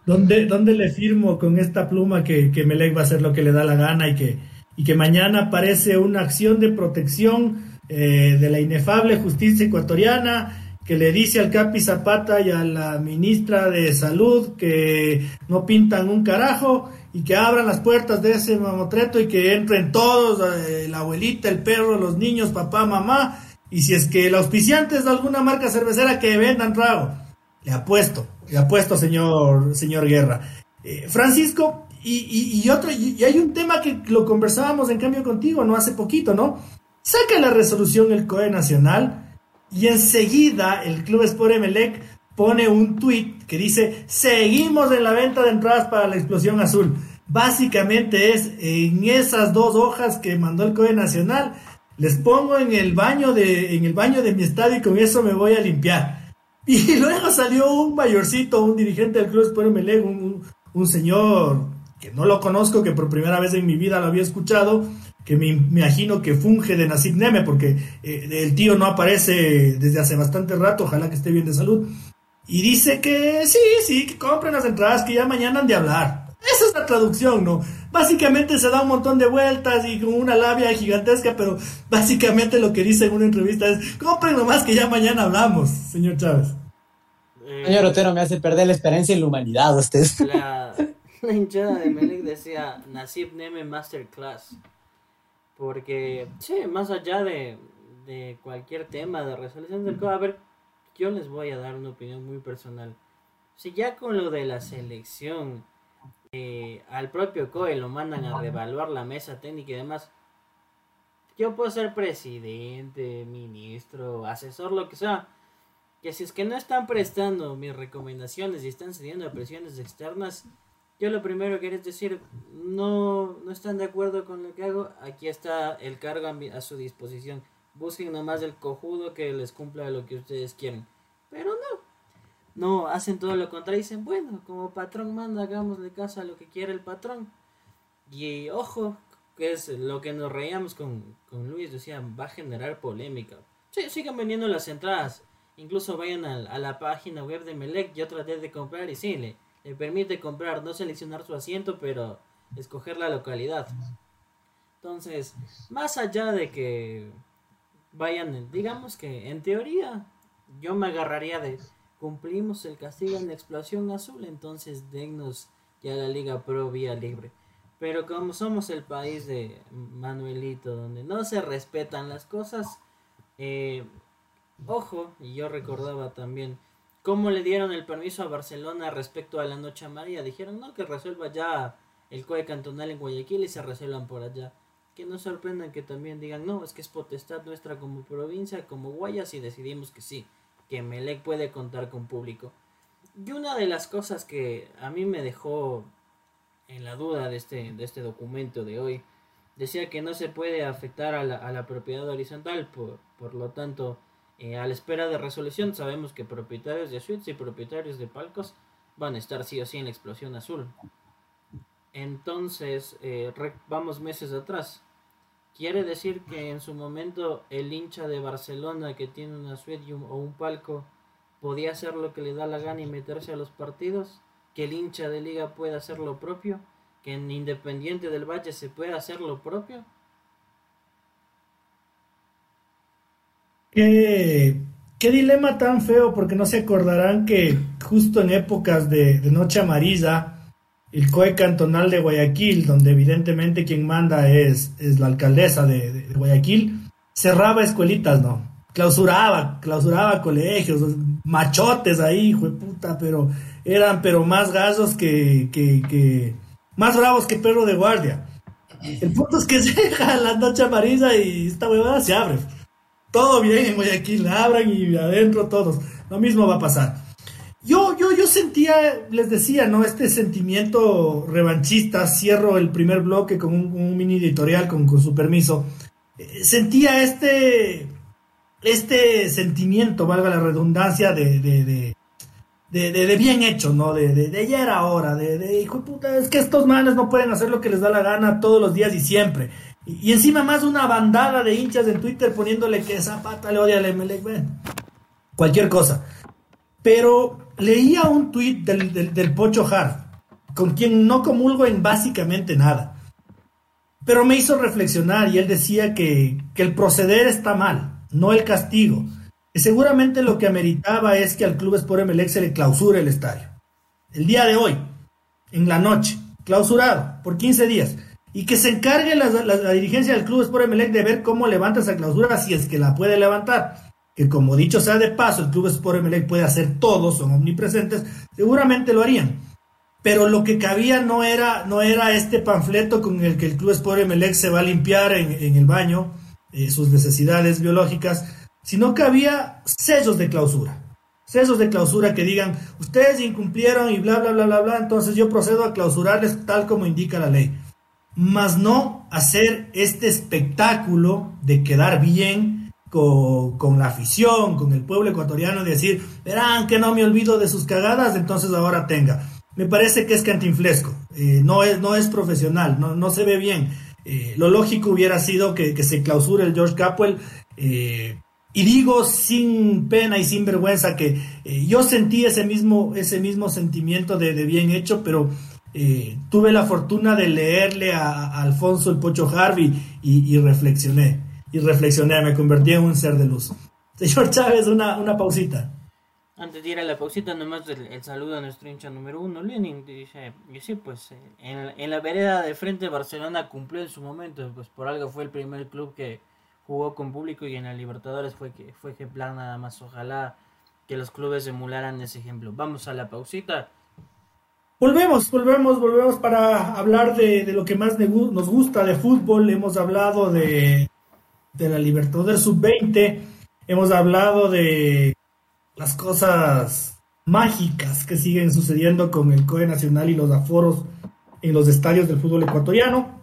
¿Dónde, ¿Dónde le firmo con esta pluma que, que Melec va a hacer lo que le da la gana y que, y que mañana aparece una acción de protección eh, de la inefable justicia ecuatoriana? que le dice al Capi Zapata y a la ministra de Salud que no pintan un carajo y que abran las puertas de ese mamotreto y que entren todos, eh, la abuelita, el perro, los niños, papá, mamá, y si es que el auspiciante es de alguna marca cervecera que vendan trago. Le apuesto, apuesto, señor, señor Guerra. Eh, Francisco, y, y, otro, y, hay un tema que lo conversábamos en cambio contigo, no hace poquito, ¿no? Saca la resolución el COE Nacional y enseguida el Club Sport Emelec pone un tweet que dice, seguimos en la venta de entradas para la explosión azul. Básicamente es en esas dos hojas que mandó el COE Nacional, les pongo en el baño de, en el baño de mi estadio y con eso me voy a limpiar. Y luego salió un mayorcito, un dirigente del Club Sport Emelec, un, un señor que no lo conozco, que por primera vez en mi vida lo había escuchado, que me, imagino que funge de Nasib Neme, porque eh, el tío no aparece desde hace bastante rato, ojalá que esté bien de salud. Y dice que sí, sí, que compren las entradas, que ya mañana han de hablar. Esa es la traducción, ¿no? Básicamente se da un montón de vueltas y con una labia gigantesca, pero básicamente lo que dice en una entrevista es, compren nomás que ya mañana hablamos, señor Chávez. Eh, señor Otero, me hace perder la esperanza en la humanidad, usted. La, la hinchada de Melec decía, Nasib Neme Masterclass. Porque, sí, más allá de, cualquier tema de resolución del COE, a ver, yo les voy a dar una opinión muy personal. Si ya con lo de la selección eh, al propio COE lo mandan a revaluar la mesa técnica y demás, yo puedo ser presidente, ministro, asesor, lo que sea. Que si es que no están prestando mis recomendaciones y están cediendo a presiones externas, yo lo primero que quiero decir, no, no están de acuerdo con lo que hago, aquí está el cargo a, su disposición. Busquen nomás el cojudo que les cumpla lo que ustedes quieren. Pero no, no, hacen todo lo contrario. Dicen, bueno, como patrón manda, hagámosle caso a lo que quiere el patrón. Y ojo, que es lo que nos reíamos con, con Luis, decía, va a generar polémica. Sí, sigan vendiendo las entradas. Incluso vayan a, a la página web de Melec. Yo traté de comprar y sí, le, le permite comprar, no seleccionar su asiento, pero escoger la localidad. Entonces, más allá de que vayan, digamos que en teoría yo me agarraría de cumplimos el castigo en la explosión azul, entonces dennos ya la Liga Pro vía libre. Pero como somos el país de Manuelito, donde no se respetan las cosas, eh, ojo, y yo recordaba también cómo le dieron el permiso a Barcelona respecto a la Noche Amarilla. Dijeron, no, que resuelva ya el COE cantonal en Guayaquil y se resuelvan por allá. Que no sorprendan que también digan, no, es que es potestad nuestra como provincia, como Guayas, y decidimos que sí, que Melec puede contar con público. Y una de las cosas que a mí me dejó en la duda de este, de este documento de hoy, decía que no se puede afectar a la, a la propiedad horizontal, por, por lo tanto, eh, a la espera de resolución sabemos que propietarios de suites y propietarios de palcos van a estar sí o sí en la explosión azul. Entonces, eh, vamos meses atrás. Quiere decir que en su momento el hincha de Barcelona que tiene una suite o un palco podía hacer lo que le da la gana y meterse a los partidos, que el hincha de liga pueda hacer lo propio, que en Independiente del Valle se pueda hacer lo propio. Qué, qué dilema tan feo, porque no se acordarán que justo en épocas de, Noche Amarilla, el COE cantonal de Guayaquil, donde evidentemente quien manda es, es la alcaldesa de, Guayaquil, cerraba escuelitas, ¿no? Clausuraba, clausuraba colegios, machotes ahí, hijo de puta, pero eran pero más gasos que, que, que, más bravos que perro de guardia. El punto es que llega la noche amarilla y esta huevada se abre todo bien en Guayaquil, abran y adentro todos. Lo mismo va a pasar. Yo, yo, yo sentía, les decía, ¿no? Este sentimiento revanchista, cierro el primer bloque con un, mini editorial con, su permiso. Eh, sentía este, este sentimiento, valga la redundancia, de, de, de, de, bien hecho, ¿no? De, de, de ya era hora, de, de, hijo de puta, es que estos manes no pueden hacer lo que les da la gana todos los días y siempre. Y, encima más una bandada de hinchas en Twitter poniéndole que Zapata le odia al MLE, bueno, cualquier cosa. Pero leía un tuit del, del, Pocho Hart, con quien no comulgo en básicamente nada. Pero me hizo reflexionar y él decía que, que el proceder está mal, no el castigo. Seguramente lo que ameritaba es que al Club Sport Emelec se le clausure el estadio. El día de hoy, en la noche, clausurado por 15 días. Y que se encargue la, la, dirigencia del Club Sport Emelec de ver cómo levanta esa clausura, si es que la puede levantar que como dicho sea de paso, el Club Sport Emelec puede hacer todo, son omnipresentes, seguramente lo harían. Pero lo que cabía no era, no era este panfleto con el que el Club Sport Emelec se va a limpiar en, el baño eh, sus necesidades biológicas, sino que había sellos de clausura. Sellos de clausura que digan, ustedes incumplieron y bla, bla, bla, bla, bla, entonces yo procedo a clausurarles tal como indica la ley. Mas no hacer este espectáculo de quedar bien con, la afición, con el pueblo ecuatoriano, y decir, verán que no me olvido de sus cagadas, entonces ahora tenga. Me parece que es cantinflesco, eh, no, es, no es profesional, no, no se ve bien. Eh, lo lógico hubiera sido que, se clausure el George Capwell. Eh, y digo sin pena y sin vergüenza que yo sentí ese mismo, ese mismo sentimiento de, bien hecho, pero tuve la fortuna de leerle a, Alfonso el Pocho Harvey y reflexioné y reflexioné, me convertí en un ser de luz. Señor Chávez, una, una pausita. Antes de ir a la pausita, nomás el, saludo a nuestro hincha número uno, Lenin. Dice, y sí, pues eh, en, en, la vereda de frente Barcelona cumplió en su momento, pues por algo fue el primer club que jugó con público y en la Libertadores fue que fue ejemplar nada más. Ojalá que los clubes emularan ese ejemplo. Vamos a la pausita. Volvemos, volvemos, volvemos para hablar de, de lo que más nos gusta de fútbol. Hemos hablado de de la Libertadores Sub-20, hemos hablado de las cosas mágicas que siguen sucediendo con el COE Nacional y los aforos en los estadios del fútbol ecuatoriano.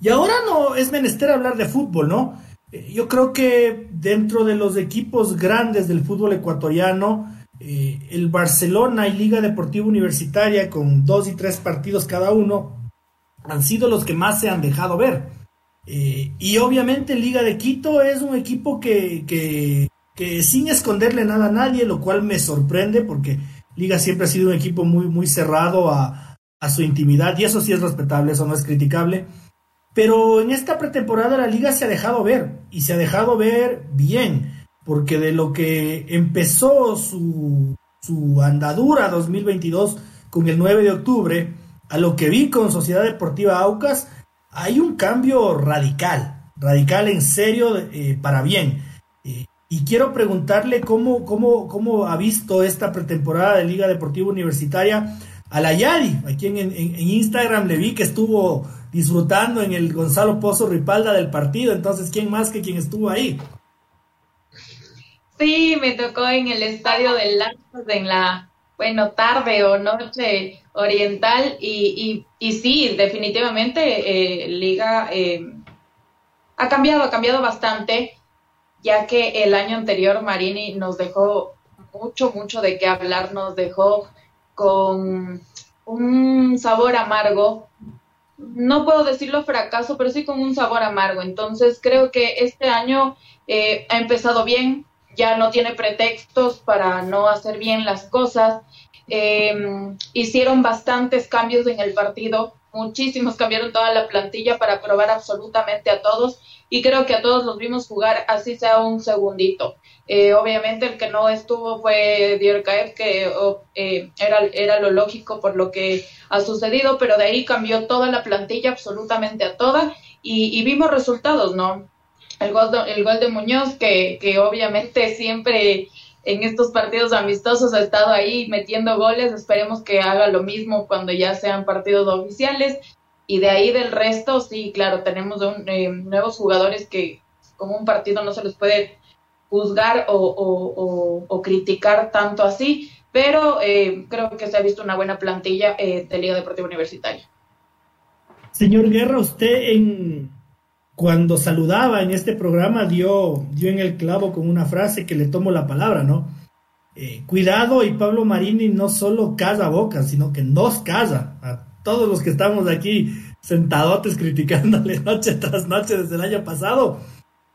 Y ahora no es menester hablar de fútbol, ¿no? Eh, yo creo que dentro de los equipos grandes del fútbol ecuatoriano, eh, el Barcelona y Liga Deportiva Universitaria, con dos y tres partidos cada uno, han sido los que más se han dejado ver. Eh, y obviamente Liga de Quito es un equipo que, que, sin esconderle nada a nadie, lo cual me sorprende porque Liga siempre ha sido un equipo muy, muy cerrado a, a su intimidad y eso sí es respetable, eso no es criticable. Pero en esta pretemporada la liga se ha dejado ver y se ha dejado ver bien, porque de lo que empezó su, su andadura 2022 con el 9 de octubre, a lo que vi con Sociedad Deportiva Aucas, hay un cambio radical, radical en serio eh, para bien. Eh, y quiero preguntarle cómo, cómo, cómo ha visto esta pretemporada de Liga Deportiva Universitaria a la Yari, a quien en, Instagram le vi que estuvo disfrutando en el Gonzalo Pozo Ripalda del partido, entonces, ¿quién más que quien estuvo ahí? Sí, me tocó en el estadio del Lanzas en la bueno, tarde o noche oriental y, y, sí, definitivamente eh, Liga eh, ha cambiado, ha cambiado bastante, ya que el año anterior Marini nos dejó mucho, mucho de qué hablar, nos dejó con un sabor amargo. No puedo decirlo fracaso, pero sí con un sabor amargo. Entonces creo que este año eh, ha empezado bien, ya no tiene pretextos para no hacer bien las cosas. Em, hicieron bastantes cambios en el partido, muchísimos, cambiaron toda la plantilla para probar absolutamente a todos y creo que a todos los vimos jugar así sea un segundito. Eh, obviamente el que no estuvo fue Dierkaev, que eh, era, era lo lógico por lo que ha sucedido, pero de ahí cambió toda la plantilla absolutamente a toda y, y vimos resultados, ¿no? el gol de, el gol de Muñoz, que, que obviamente siempre en estos partidos amistosos ha estado ahí metiendo goles, esperemos que haga lo mismo cuando ya sean partidos oficiales. Y de ahí del resto, sí, claro, tenemos eh, nuevos jugadores que como un partido no se les puede juzgar o, criticar tanto así, pero eh, creo que se ha visto una buena plantilla eh, de Liga Deportiva Universitaria. Señor Guerra, usted en cuando saludaba en este programa dio, dio en el clavo con una frase que le tomo la palabra, ¿no? Eh, cuidado y Pablo Marini no solo casa boca, sino que nos casa a todos los que estamos aquí sentadotes criticándole noche tras noche desde el año pasado,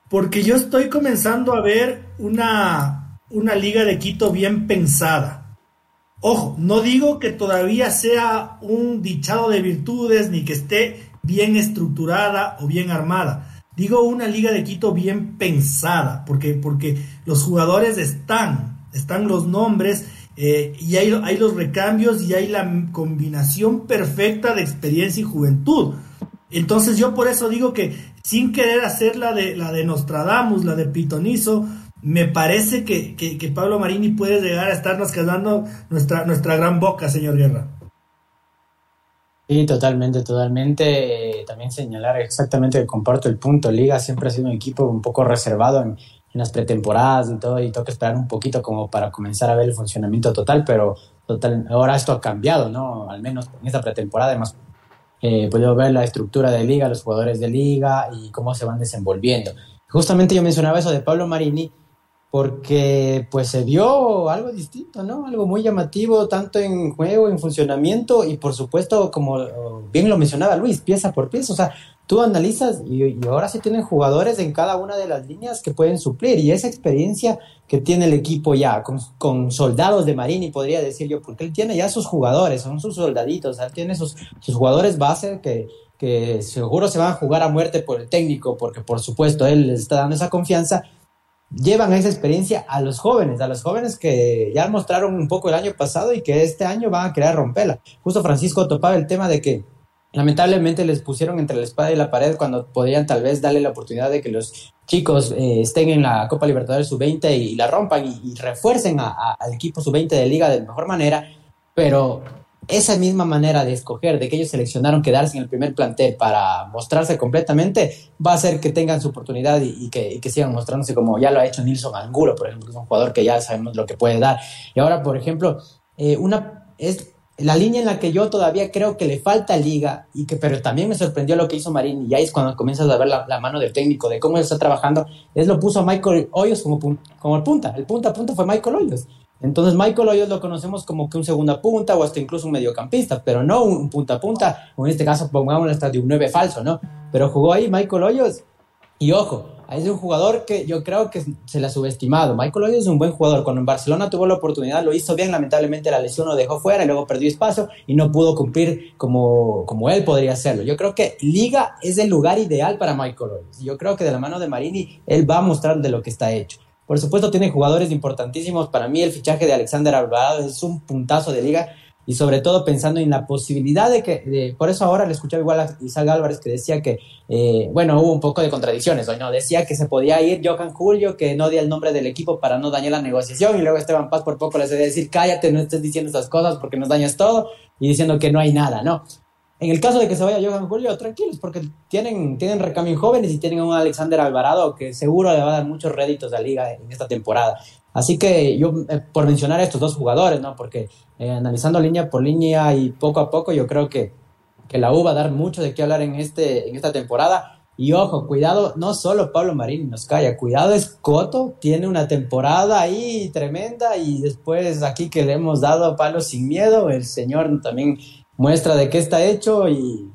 porque yo estoy comenzando a ver una, una liga de Quito bien pensada. Ojo, no digo que todavía sea un dichado de virtudes ni que esté bien estructurada o bien armada. Digo una liga de Quito bien pensada, porque, porque los jugadores están, están los nombres eh, y hay, hay, los recambios y hay la combinación perfecta de experiencia y juventud. Entonces yo por eso digo que sin querer hacer la de, la de Nostradamus, la de Pitonizo, me parece que, que, Pablo Marini puede llegar a estarnos quedando nuestra, nuestra gran boca, señor Guerra. Sí, totalmente, totalmente. también señalar exactamente que comparto el punto. Liga siempre ha sido un equipo un poco reservado en, en las pretemporadas y todo, y tengo que esperar un poquito como para comenzar a ver el funcionamiento total, pero total, ahora esto ha cambiado, ¿no? Al menos en esta pretemporada hemos eh, podido ver la estructura de liga, los jugadores de liga y cómo se van desenvolviendo. Justamente yo mencionaba eso de Pablo Marini, porque pues se vio algo distinto, ¿no? Algo muy llamativo, tanto en juego, en funcionamiento y por supuesto, como bien lo mencionaba Luis, pieza por pieza, o sea, tú analizas y, ahora sí tienen jugadores en cada una de las líneas que pueden suplir y esa experiencia que tiene el equipo ya con, soldados de Marini, podría decir yo, porque él tiene ya sus jugadores, son sus soldaditos, él tiene sus, sus jugadores base que, que seguro se van a jugar a muerte por el técnico, porque por supuesto él les está dando esa confianza llevan esa experiencia a los jóvenes, a los jóvenes que ya mostraron un poco el año pasado y que este año van a querer romperla. Justo Francisco topaba el tema de que lamentablemente les pusieron entre la espada y la pared cuando podían tal vez darle la oportunidad de que los chicos eh, estén en la Copa Libertadores sub-20 y, la rompan y, refuercen al equipo sub-20 de liga de mejor manera, pero esa misma manera de escoger, de que ellos seleccionaron quedarse en el primer plantel para mostrarse completamente, va a hacer que tengan su oportunidad y, que, sigan mostrándose como ya lo ha hecho Nilson Angulo, por ejemplo, que es un jugador que ya sabemos lo que puede dar. Y ahora, por ejemplo, eh, una es la línea en la que yo todavía creo que le falta liga, y que, pero también me sorprendió lo que hizo Marín, y ahí es cuando comienzas a ver la, mano del técnico, de cómo él está trabajando, es lo puso a Michael Hoyos como, como el punta, el punta a punta fue Michael Hoyos. Entonces Michael Hoyos lo conocemos como que un segunda punta o hasta incluso un mediocampista, pero no un punta punta, o en este caso pongámoslo hasta de un 9 falso, ¿no? Pero jugó ahí Michael Hoyos y ojo, es un jugador que yo creo que se le ha subestimado. Michael Hoyos es un buen jugador. Cuando en Barcelona tuvo la oportunidad, lo hizo bien. Lamentablemente la lesión lo dejó fuera y luego perdió espacio y no pudo cumplir como, como él podría hacerlo. Yo creo que Liga es el lugar ideal para Michael Hoyos. Yo creo que de la mano de Marini, él va a mostrar de lo que está hecho. Por supuesto, tiene jugadores importantísimos. Para mí, el fichaje de Alexander Alvarado es un puntazo de liga y sobre todo pensando en la posibilidad de que, por eso ahora le escuchaba igual a Isaac Álvarez que decía que, eh, bueno, hubo un poco de contradicciones hoy, ¿no? Decía que se podía ir Johan Julio, que no di el nombre del equipo para no dañar la negociación y luego Esteban Paz por poco le hace decir, cállate, no estés diciendo esas cosas porque nos dañas todo y diciendo que no hay nada, ¿no? En el caso de que se vaya Johan Julio, tranquilos, porque tienen, tienen recambio jóvenes y tienen a un Alexander Alvarado que seguro le va a dar muchos réditos a la liga en esta temporada. Así que yo, eh, por mencionar a estos dos jugadores, ¿no? Porque eh, analizando línea por línea y poco a poco, yo creo que, que la U va a dar mucho de qué hablar en, este, en esta temporada. Y ojo, cuidado, no solo Pablo Marín nos calla, cuidado Escoto, tiene una temporada ahí tremenda y después aquí que le hemos dado palos sin miedo, el señor también muestra de qué está hecho y,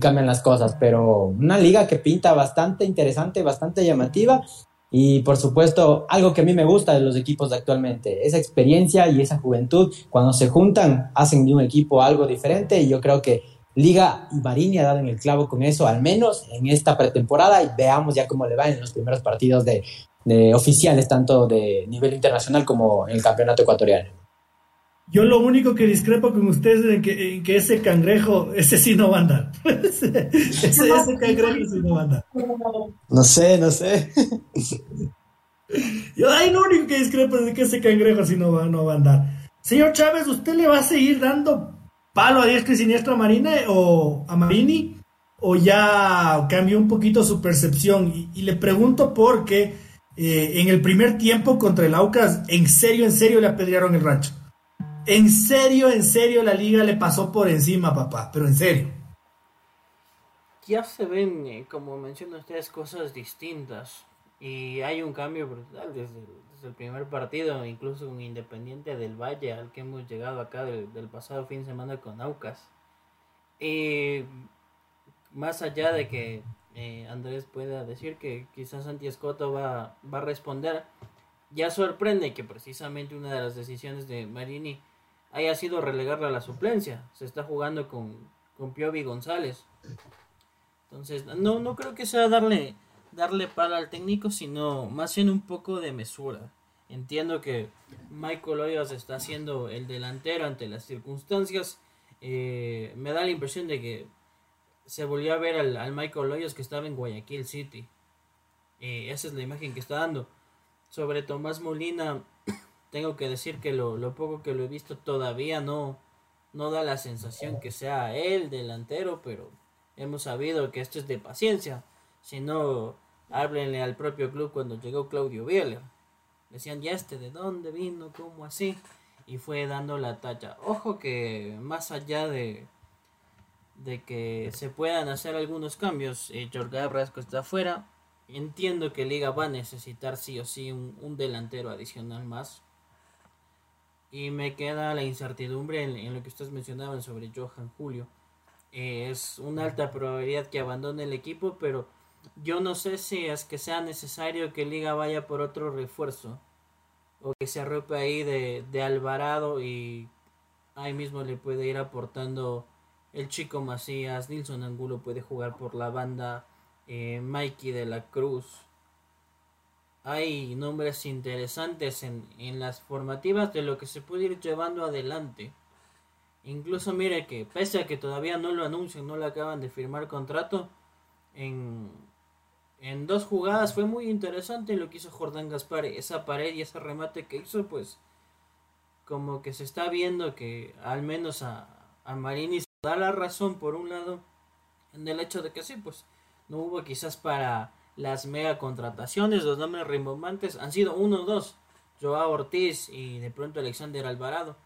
cambian las cosas. Pero una liga que pinta bastante interesante, bastante llamativa y por supuesto, algo que a mí me gusta de los equipos de actualmente, esa experiencia y esa juventud, cuando se juntan, hacen de un equipo algo diferente y yo creo que Liga y Marini ha dado en el clavo con eso, al menos en esta pretemporada y veamos ya cómo le va en los primeros partidos de oficiales, tanto de nivel internacional como en el campeonato ecuatoriano. Yo lo único que discrepo con ustedes es que, que ese cangrejo, ese sí no va a andar. ese, ese, cangrejo sí no va a andar. No sé, no sé. Yo ahí lo único que discrepo es que ese cangrejo sí no va, no va a andar. Señor Chávez, ¿usted le va a seguir dando palo a diestra y siniestra a Marina o a Marini? ¿O ya cambió un poquito su percepción? Y, le pregunto porque eh, en el primer tiempo contra el Aucas, en serio, en serio le apedrearon el rancho en serio, en serio la liga le pasó por encima, papá, pero en serio. Ya se ven, eh, como mencionan ustedes, cosas distintas. Y hay un cambio brutal desde, el primer partido, incluso un Independiente del Valle al que hemos llegado acá del, pasado fin de semana con Aucas. Y más allá de que eh, Andrés pueda decir que quizás Santi Escoto va, va a responder, ya sorprende que precisamente una de las decisiones de Marini haya sido relegarla a la suplencia. Se está jugando con, con Piovi González. Entonces, no, no creo que sea darle, darle pala al técnico, sino más bien un poco de mesura. Entiendo que Michael Hoyos está siendo el delantero ante las circunstancias. Eh, me da la impresión de que se volvió a ver al, Michael Hoyos que estaba en Guayaquil City. Eh, esa es la imagen que está dando. Sobre Tomás Molina, tengo que decir que lo, lo, poco que lo he visto todavía no, no da la sensación que sea él delantero, pero hemos sabido que esto es de paciencia. Si no, háblenle al propio club cuando llegó Claudio Bieler. Decían, ya este, ¿de dónde vino? ¿Cómo así? Y fue dando la talla. Ojo que más allá de, de que se puedan hacer algunos cambios, eh, Jorge Brasco está afuera. Entiendo que Liga va a necesitar sí o sí un, delantero adicional más. Y me queda la incertidumbre en, lo que ustedes mencionaban sobre Johan Julio. Eh, es una alta probabilidad que abandone el equipo, pero yo no sé si es que sea necesario que Liga vaya por otro refuerzo. O que se arrope ahí de, de Alvarado y ahí mismo le puede ir aportando el chico Macías. Nilson Angulo puede jugar por la banda. Eh, Mikey de la Cruz. Hay nombres interesantes en, en las formativas de lo que se puede ir llevando adelante. Incluso mire que pese a que todavía no lo anuncian, no le acaban de firmar contrato, en, en dos jugadas fue muy interesante lo que hizo Jordán Gaspar. Esa pared y ese remate que hizo, pues como que se está viendo que al menos a, a Marini se da la razón por un lado en el hecho de que sí, pues no hubo quizás para las mega contrataciones, los nombres rimbombantes han sido uno o dos, Joao Ortiz y de pronto Alexander Alvarado,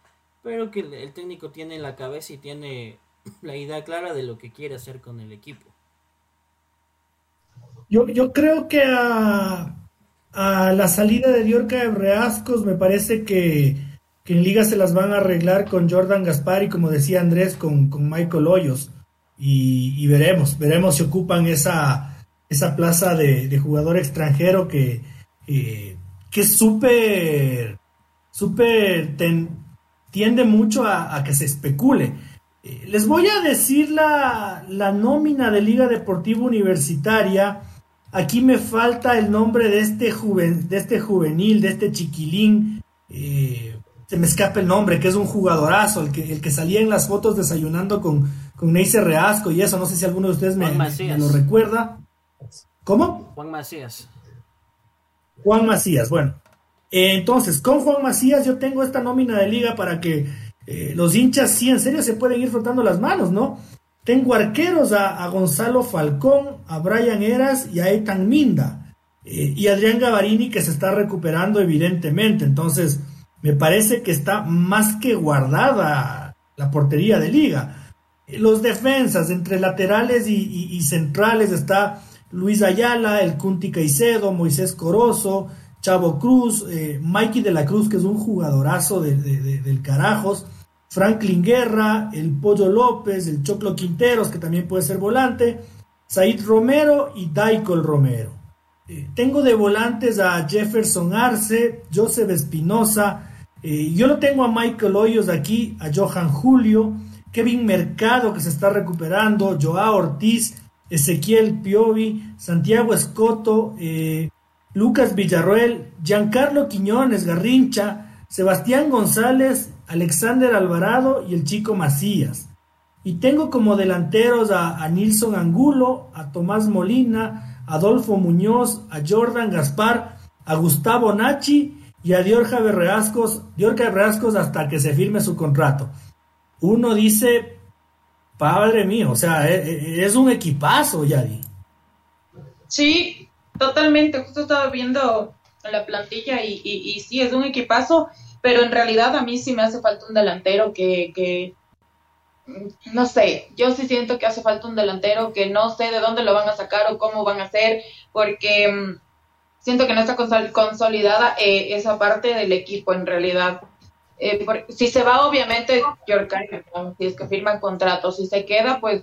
pero que el, técnico tiene la cabeza y tiene la idea clara de lo que quiere hacer con el equipo. Yo, yo creo que a, a la salida de Diorca de Reascos me parece que, que, en Liga se las van a arreglar con Jordan Gaspar y como decía Andrés, con, con Michael Hoyos y, veremos, veremos si ocupan esa, esa plaza de, jugador extranjero que, eh, que es súper, súper, tiende mucho a, que se especule. Eh, les voy a decir la, la nómina de Liga Deportiva Universitaria. Aquí me falta el nombre de este, juven, de este juvenil, de este chiquilín. Eh, se me escapa el nombre, que es un jugadorazo, el que, el que salía en las fotos desayunando con, con Neisser Reasco y eso, no sé si alguno de ustedes me, lo recuerda. ¿Cómo? Juan Macías. Juan Macías, bueno. entonces, con Juan Macías yo tengo esta nómina de liga para que eh, los hinchas sí en serio se pueden ir frotando las manos, ¿no? Tengo arqueros a, Gonzalo Falcón, a Brian Eras y a Ethan Minda. Eh, y Adrián Gavarini que se está recuperando evidentemente. Entonces, me parece que está más que guardada la portería de liga. Los defensas, entre laterales y, centrales está Luis Ayala, el Cunti Caicedo, Moisés Corozo, Chavo Cruz, eh, Mikey de la Cruz, que es un jugadorazo del carajos, Franklin Guerra, el Pollo López, el Choclo Quinteros, que también puede ser volante, Said Romero y Daikol Romero. Eh, tengo de volantes a Jefferson Arce, Joseph Espinosa, eh, yo lo tengo a Michael Hoyos aquí, a Johan Julio, Kevin Mercado que se está recuperando, Joao Ortiz, Ezequiel Piovi, Santiago Escoto, eh, Lucas Villarroel, Giancarlo Quiñones Garrincha, Sebastián González, Alexander Alvarado y el chico Macías. Y tengo como delanteros a, Nilson Angulo, a Tomás Molina, a Adolfo Muñoz, a Jordan Gaspar, a Gustavo Nachi y a Diorja Berreascos, Diorca Berreascos hasta que se firme su contrato uno dice, padre mío, o sea, e, e, es, un equipazo, Yadi. Sí, totalmente. Justo estaba viendo la plantilla y, y, sí, es un equipazo. pero en realidad a mí sí me hace falta un delantero que, que no sé, yo sí siento que hace falta un delantero que no sé de dónde lo van a sacar o cómo van a hacer, porque mm, siento que no está consolidada eh, esa parte del equipo en realidad. Eh, si se va, obviamente, si es que firman contratos, si se queda, pues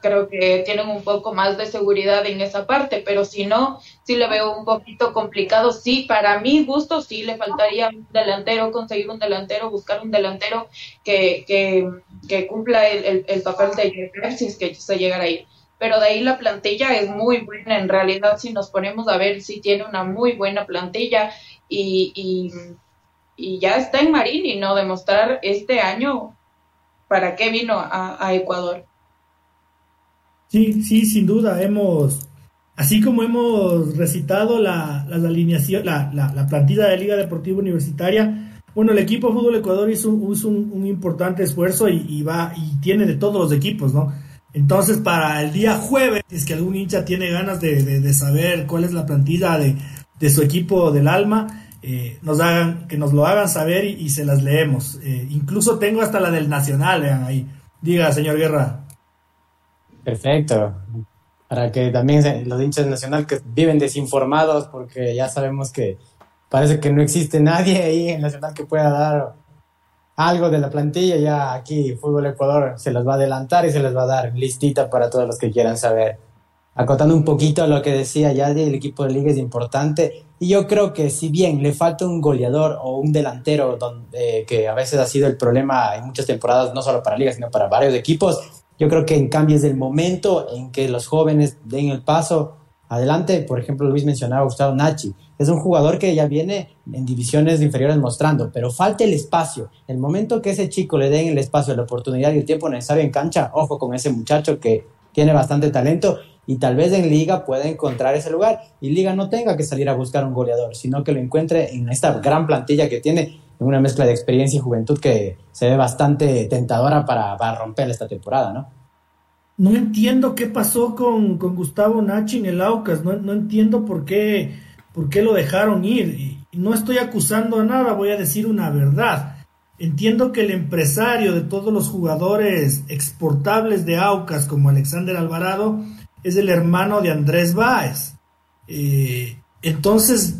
creo que tienen un poco más de seguridad en esa parte, pero si no, sí le veo un poquito complicado. Sí, para mi gusto, sí le faltaría un delantero, conseguir un delantero, buscar un delantero que, que, que cumpla el, el, papel de Jeff si es que se llegara a ir. Pero de ahí la plantilla es muy buena, en realidad, si nos ponemos a ver, sí tiene una muy buena plantilla y, y, y ya está en Marín y no demostrar este año para qué vino a, Ecuador. Sí, sí, sin duda, hemos, así como hemos recitado la, la alineación, la, la, plantilla de Liga Deportiva Universitaria, bueno, el equipo de Fútbol Ecuador hizo, un, un, importante esfuerzo y, va y tiene de todos los equipos, ¿no? Entonces, para el día jueves, es que algún hincha tiene ganas de, de, saber cuál es la plantilla de, de su equipo del alma, eh, nos hagan, que nos lo hagan saber y, se las leemos. Eh, incluso tengo hasta la del Nacional, vean ahí. Diga, señor Guerra. Perfecto. Para que también los hinchas nacional que viven desinformados, porque ya sabemos que parece que no existe nadie ahí en Nacional que pueda dar algo de la plantilla. Ya aquí Fútbol Ecuador se las va a adelantar y se les va a dar listita para todos los que quieran saber. Acotando un poquito lo que decía ya el equipo de liga es importante. Y yo creo que si bien le falta un goleador o un delantero, donde, que a veces ha sido el problema en muchas temporadas, no solo para liga, sino para varios equipos, yo creo que en cambio es el momento en que los jóvenes den el paso adelante. Por ejemplo, Luis mencionaba a Gustavo Nachi. Es un jugador que ya viene en divisiones inferiores mostrando, pero falta el espacio. El momento que ese chico le den el espacio, la oportunidad y el tiempo necesario en cancha, ojo con ese muchacho que tiene bastante talento y tal vez en liga pueda encontrar ese lugar y liga no tenga que salir a buscar un goleador, sino que lo encuentre en esta gran plantilla que tiene una mezcla de experiencia y juventud que se ve bastante tentadora para, para romper esta temporada, ¿no? No entiendo qué pasó con, Gustavo Nachi en el Aucas, no, entiendo por qué, por qué lo dejaron ir. Y no estoy acusando a nada, voy a decir una verdad. Entiendo que el empresario de todos los jugadores exportables de Aucas, como Alexander Alvarado, es el hermano de Andrés Báez. Eh, entonces,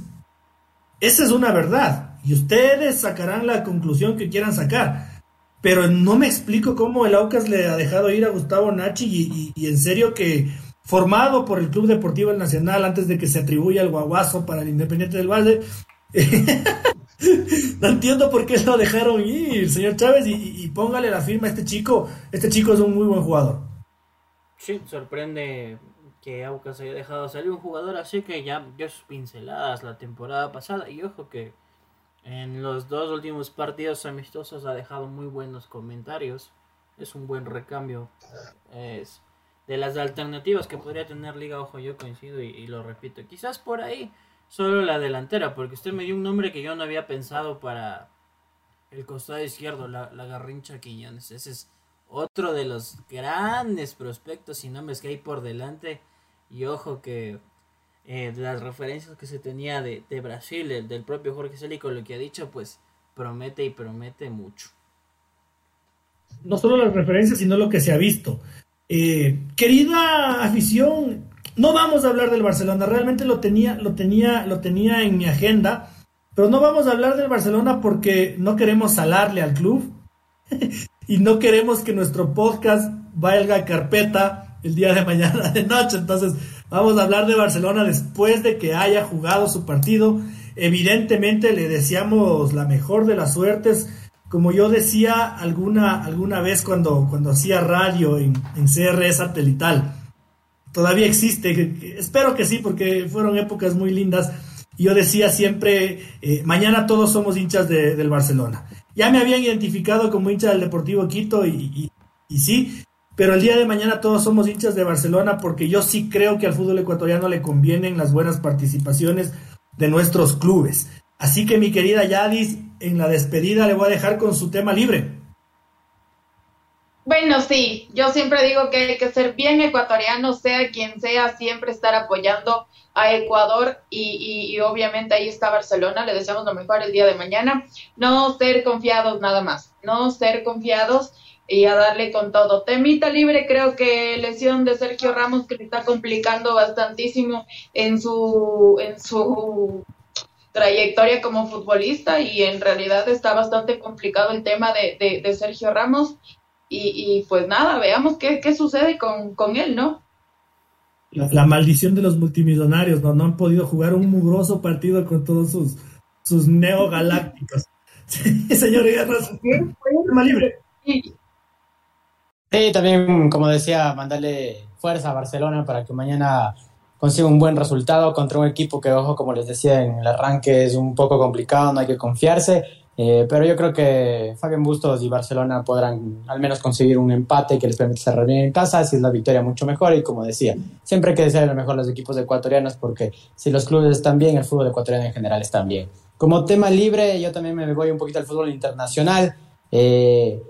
esa es una verdad y ustedes sacarán la conclusión que quieran sacar. Pero no me explico cómo el Aucas le ha dejado ir a Gustavo Nachi y, en serio que formado por el Club Deportivo Nacional antes de que se atribuya el guaguazo para el Independiente del Valle. no entiendo por qué lo dejaron ir, señor Chávez, y, póngale la firma a este chico. Este chico es un muy buen jugador. Sí, sorprende que Aucas haya dejado salir un jugador así que ya dio sus pinceladas la temporada pasada. Y ojo que en los dos últimos partidos amistosos ha dejado muy buenos comentarios. Es un buen recambio. Es de las alternativas que podría tener Liga, ojo, yo coincido y, lo repito. Quizás por ahí solo la delantera, porque usted me dio un nombre que yo no había pensado para el costado izquierdo, la, la Garrincha Quiñones. Ese es otro de los grandes prospectos y nombres que hay por delante. Y ojo que eh, de las referencias que se tenía de, Brasil, del propio Jorge Celico, lo que ha dicho, pues promete y promete mucho. No solo las referencias, sino lo que se ha visto. Eh, querida afición, no vamos a hablar del Barcelona, realmente lo tenía, lo tenía, lo tenía en mi agenda, pero no vamos a hablar del Barcelona porque no queremos salarle al club y no queremos que nuestro podcast valga carpeta el día de mañana de noche. Entonces, Vamos a hablar de Barcelona después de que haya jugado su partido. Evidentemente le deseamos la mejor de las suertes. Como yo decía alguna, alguna vez cuando, cuando hacía radio en, en CRE satelital, todavía existe, espero que sí, porque fueron épocas muy lindas. Yo decía siempre, eh, mañana todos somos hinchas del Barcelona. Ya me habían identificado como hincha del Deportivo Quito y, sí, pero el día de mañana todos somos hinchas de Barcelona porque yo sí creo que al fútbol ecuatoriano le convienen las buenas participaciones de nuestros clubes. Así que mi querida Yadis, en la despedida le voy a dejar con su tema libre. Bueno, sí, yo siempre digo que hay que ser bien ecuatoriano, sea quien sea, siempre estar apoyando a Ecuador y, obviamente ahí está Barcelona, le deseamos lo mejor el día de mañana, no ser confiados nada más, no ser confiados y a darle con todo. Temita libre, creo que lesión de Sergio Ramos que le está complicando bastantísimo en su, en su trayectoria como futbolista y en realidad está bastante complicado el tema de, de Sergio Ramos y, pues nada, veamos qué, sucede con, él, ¿no? La, maldición de los multimillonarios, ¿no? No han podido jugar un mugroso partido con todos sus, sus neogalácticos. Sí, señor libre. Sí, también, como decía, mandarle fuerza a Barcelona para que mañana consiga un buen resultado contra un equipo que, ojo, como les decía en el arranque, es un poco complicado, no hay que confiarse eh, pero yo creo que Fabián Bustos y Barcelona podrán al menos conseguir un empate que les permita cerrar bien en casa, así es la victoria mucho mejor y como decía, siempre hay que desear lo mejor a los equipos ecuatorianos porque si los clubes están bien, el fútbol ecuatoriano en general está bien. Como tema libre, yo también me voy un poquito al fútbol internacional, eh,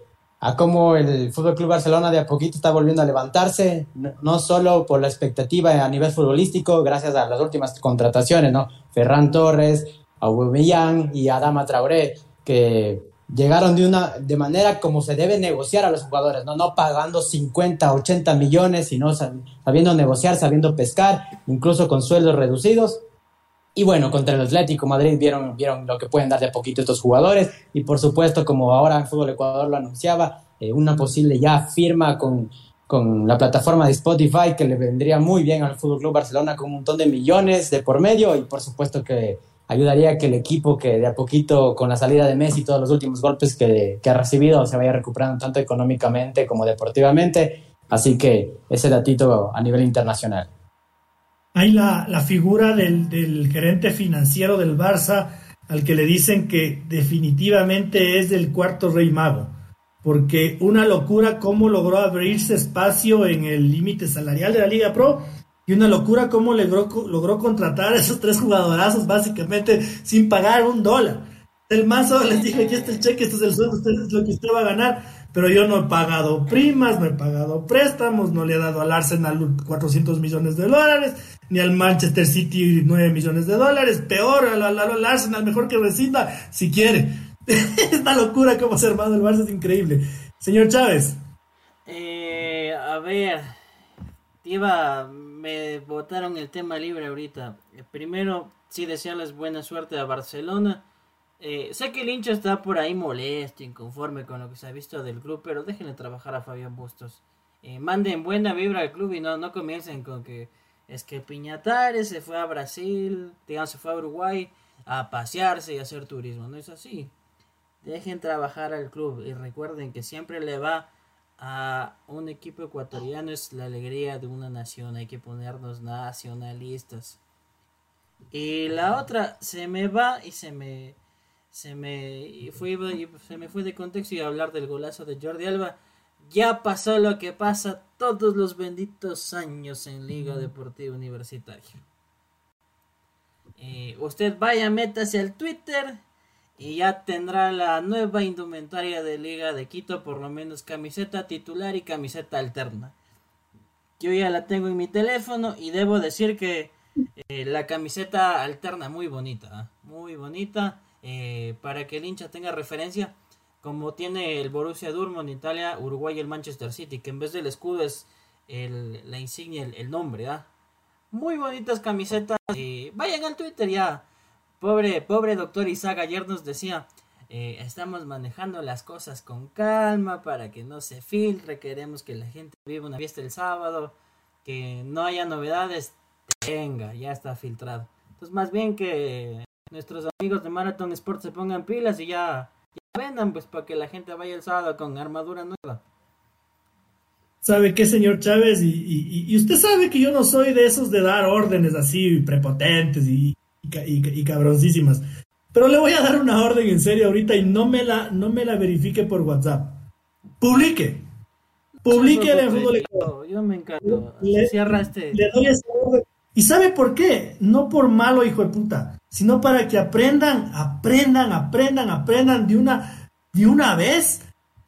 a cómo el Fútbol Club Barcelona de a poquito está volviendo a levantarse, no, solo por la expectativa a nivel futbolístico, gracias a las últimas contrataciones, ¿no? Ferran Torres, Aubameyang y Adama Traoré, que llegaron de una de manera como se debe negociar a los jugadores, no no pagando 50, 80 millones, sino sabiendo negociar, sabiendo pescar, incluso con sueldos reducidos. Y bueno, contra el Atlético Madrid vieron, vieron lo que pueden dar de a poquito estos jugadores. Y por supuesto, como ahora en Fútbol Ecuador lo anunciaba, eh, una posible ya firma con, con la plataforma de Spotify que le vendría muy bien al Fútbol Club Barcelona con un montón de millones de por medio. Y por supuesto que ayudaría que el equipo que de a poquito con la salida de Messi y todos los últimos golpes que, ha recibido se vaya recuperando tanto económicamente como deportivamente. Así que ese datito a nivel internacional. Hay la, figura del, del, gerente financiero del Barça al que le dicen que definitivamente es del cuarto rey mago, porque una locura cómo logró abrirse espacio en el límite salarial de la Liga Pro y una locura cómo logró, logró contratar a esos tres jugadorazos básicamente sin pagar un dólar. El mazo les dije, aquí está el cheque, este es el sueldo, este es lo que usted va a ganar. Pero yo no he pagado primas, no he pagado préstamos, no le he dado al Arsenal 400 millones de dólares, ni al Manchester City 9 millones de dólares. Peor, al, al, Arsenal mejor que rescinda si quiere. Esta locura cómo se ha armado el Barça es increíble. Señor Chávez. Eh, a ver, iba me votaron el tema libre ahorita. Eh, primero, sí desearles buena suerte a Barcelona. Eh, sé que el hincha está por ahí molesto, inconforme con lo que se ha visto del club, pero déjenle trabajar a Fabián Bustos. Eh, manden buena vibra al club y no, no comiencen con que es que Piñatares se fue a Brasil, digamos, se fue a Uruguay a pasearse y hacer turismo. No es así. Dejen trabajar al club y recuerden que siempre le va a un equipo ecuatoriano es la alegría de una nación, hay que ponernos nacionalistas. Y la otra se me va y se me se me fue se me fue de contexto y hablar del golazo de Jordi Alba. Ya pasó lo que pasa todos los benditos años en Liga Deportiva Universitaria. Eh, usted vaya, métase al Twitter y ya tendrá la nueva indumentaria de Liga de Quito, por lo menos camiseta titular y camiseta alterna. Yo ya la tengo en mi teléfono y debo decir que eh, la camiseta alterna muy bonita, ¿ah? muy bonita, eh, para que el hincha tenga referencia, como tiene el Borussia Dortmund Italia, Uruguay y el Manchester City, que en vez del escudo es la insignia, el, nombre, ¿ah? Muy bonitas camisetas. vayan al Twitter ya Pobre, pobre doctor Isaac ayer nos decía, eh, estamos manejando las cosas con calma para que no se filtre, queremos que la gente viva una fiesta el sábado, que no haya novedades, venga, ya está filtrado. Entonces más bien que nuestros amigos de Marathon Sports se pongan pilas y ya, vendan pues para que la gente vaya el sábado con armadura nueva. ¿Sabe qué, señor Chávez? Y, y usted sabe que yo no soy de esos de dar órdenes así prepotentes y y, cabroncísimas. Pero le voy a dar una orden en serio ahorita y no me la, no me la verifique por WhatsApp. Publique. Publique en fútbol Yo me encanto. Le, este. le doy esa orden. ¿Y sabe por qué? No por malo, hijo de puta, sino para que aprendan, aprendan, aprendan, aprendan de una, de una vez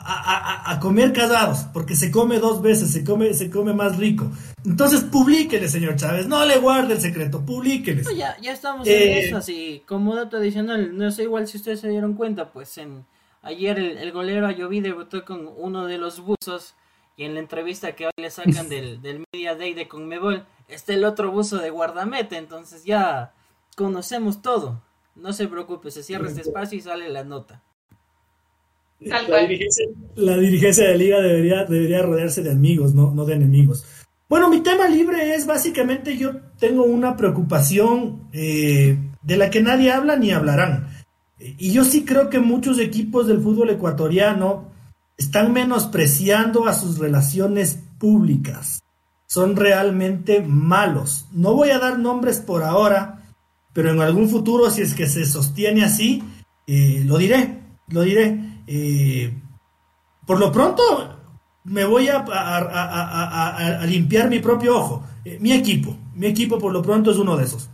a, comer casados, porque se come dos veces, se come, se come más rico. Entonces, publíquele, señor Chávez, no le guarde el secreto, publíquele. ya, ya estamos en eh, eso, así, como dato adicional, no sé igual si ustedes se dieron cuenta, pues en ayer el, golero Ayoví debutó con uno de los buzos y en la entrevista que hoy le sacan del, del Media Day de Conmebol, está el otro buzo de guardamete, entonces ya conocemos todo. No se preocupe, se cierra este espacio y sale la nota. La dirigencia, la dirigencia, de liga debería, debería rodearse de amigos, no, no de enemigos. Bueno, mi tema libre es básicamente yo tengo una preocupación eh, de la que nadie habla ni hablarán. Y yo sí creo que muchos equipos del fútbol ecuatoriano están menospreciando a sus relaciones públicas. Son realmente malos. No voy a dar nombres por ahora, pero en algún futuro, si es que se sostiene así, eh, lo diré, lo diré. Eh, por lo pronto, me voy a, limpiar mi propio ojo. Eh, mi equipo, mi equipo por lo pronto es uno de esos.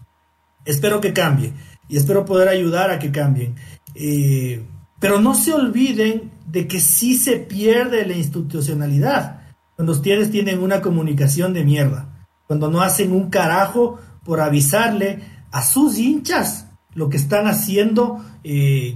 Espero que cambie y espero poder ayudar a que cambien. Eh, pero no se olviden de que sí se pierde la institucionalidad cuando ustedes tienen una comunicación de mierda, cuando no hacen un carajo por avisarle a sus hinchas lo que están haciendo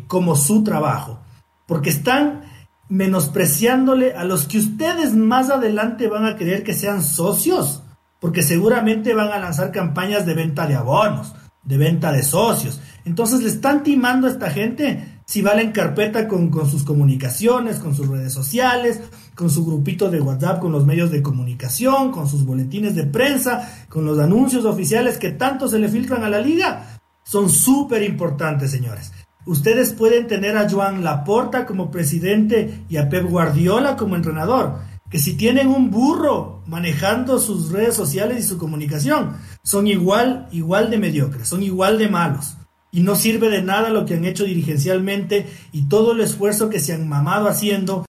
como su trabajo porque están menospreciándole a los que ustedes más adelante van a querer que sean socios, porque seguramente van a lanzar campañas de venta de abonos, de venta de socios. Entonces le están timando a esta gente si valen carpeta con, con sus comunicaciones, con sus redes sociales, con su grupito de WhatsApp, con los medios de comunicación, con sus boletines de prensa, con los anuncios oficiales que tanto se le filtran a la liga. Son súper importantes, señores. Ustedes pueden tener a Joan Laporta como presidente y a Pep Guardiola como entrenador, que si tienen un burro manejando sus redes sociales y su comunicación, son igual, igual de mediocres, son igual de malos. Y no sirve de nada lo que han hecho dirigencialmente y todo el esfuerzo que se han mamado haciendo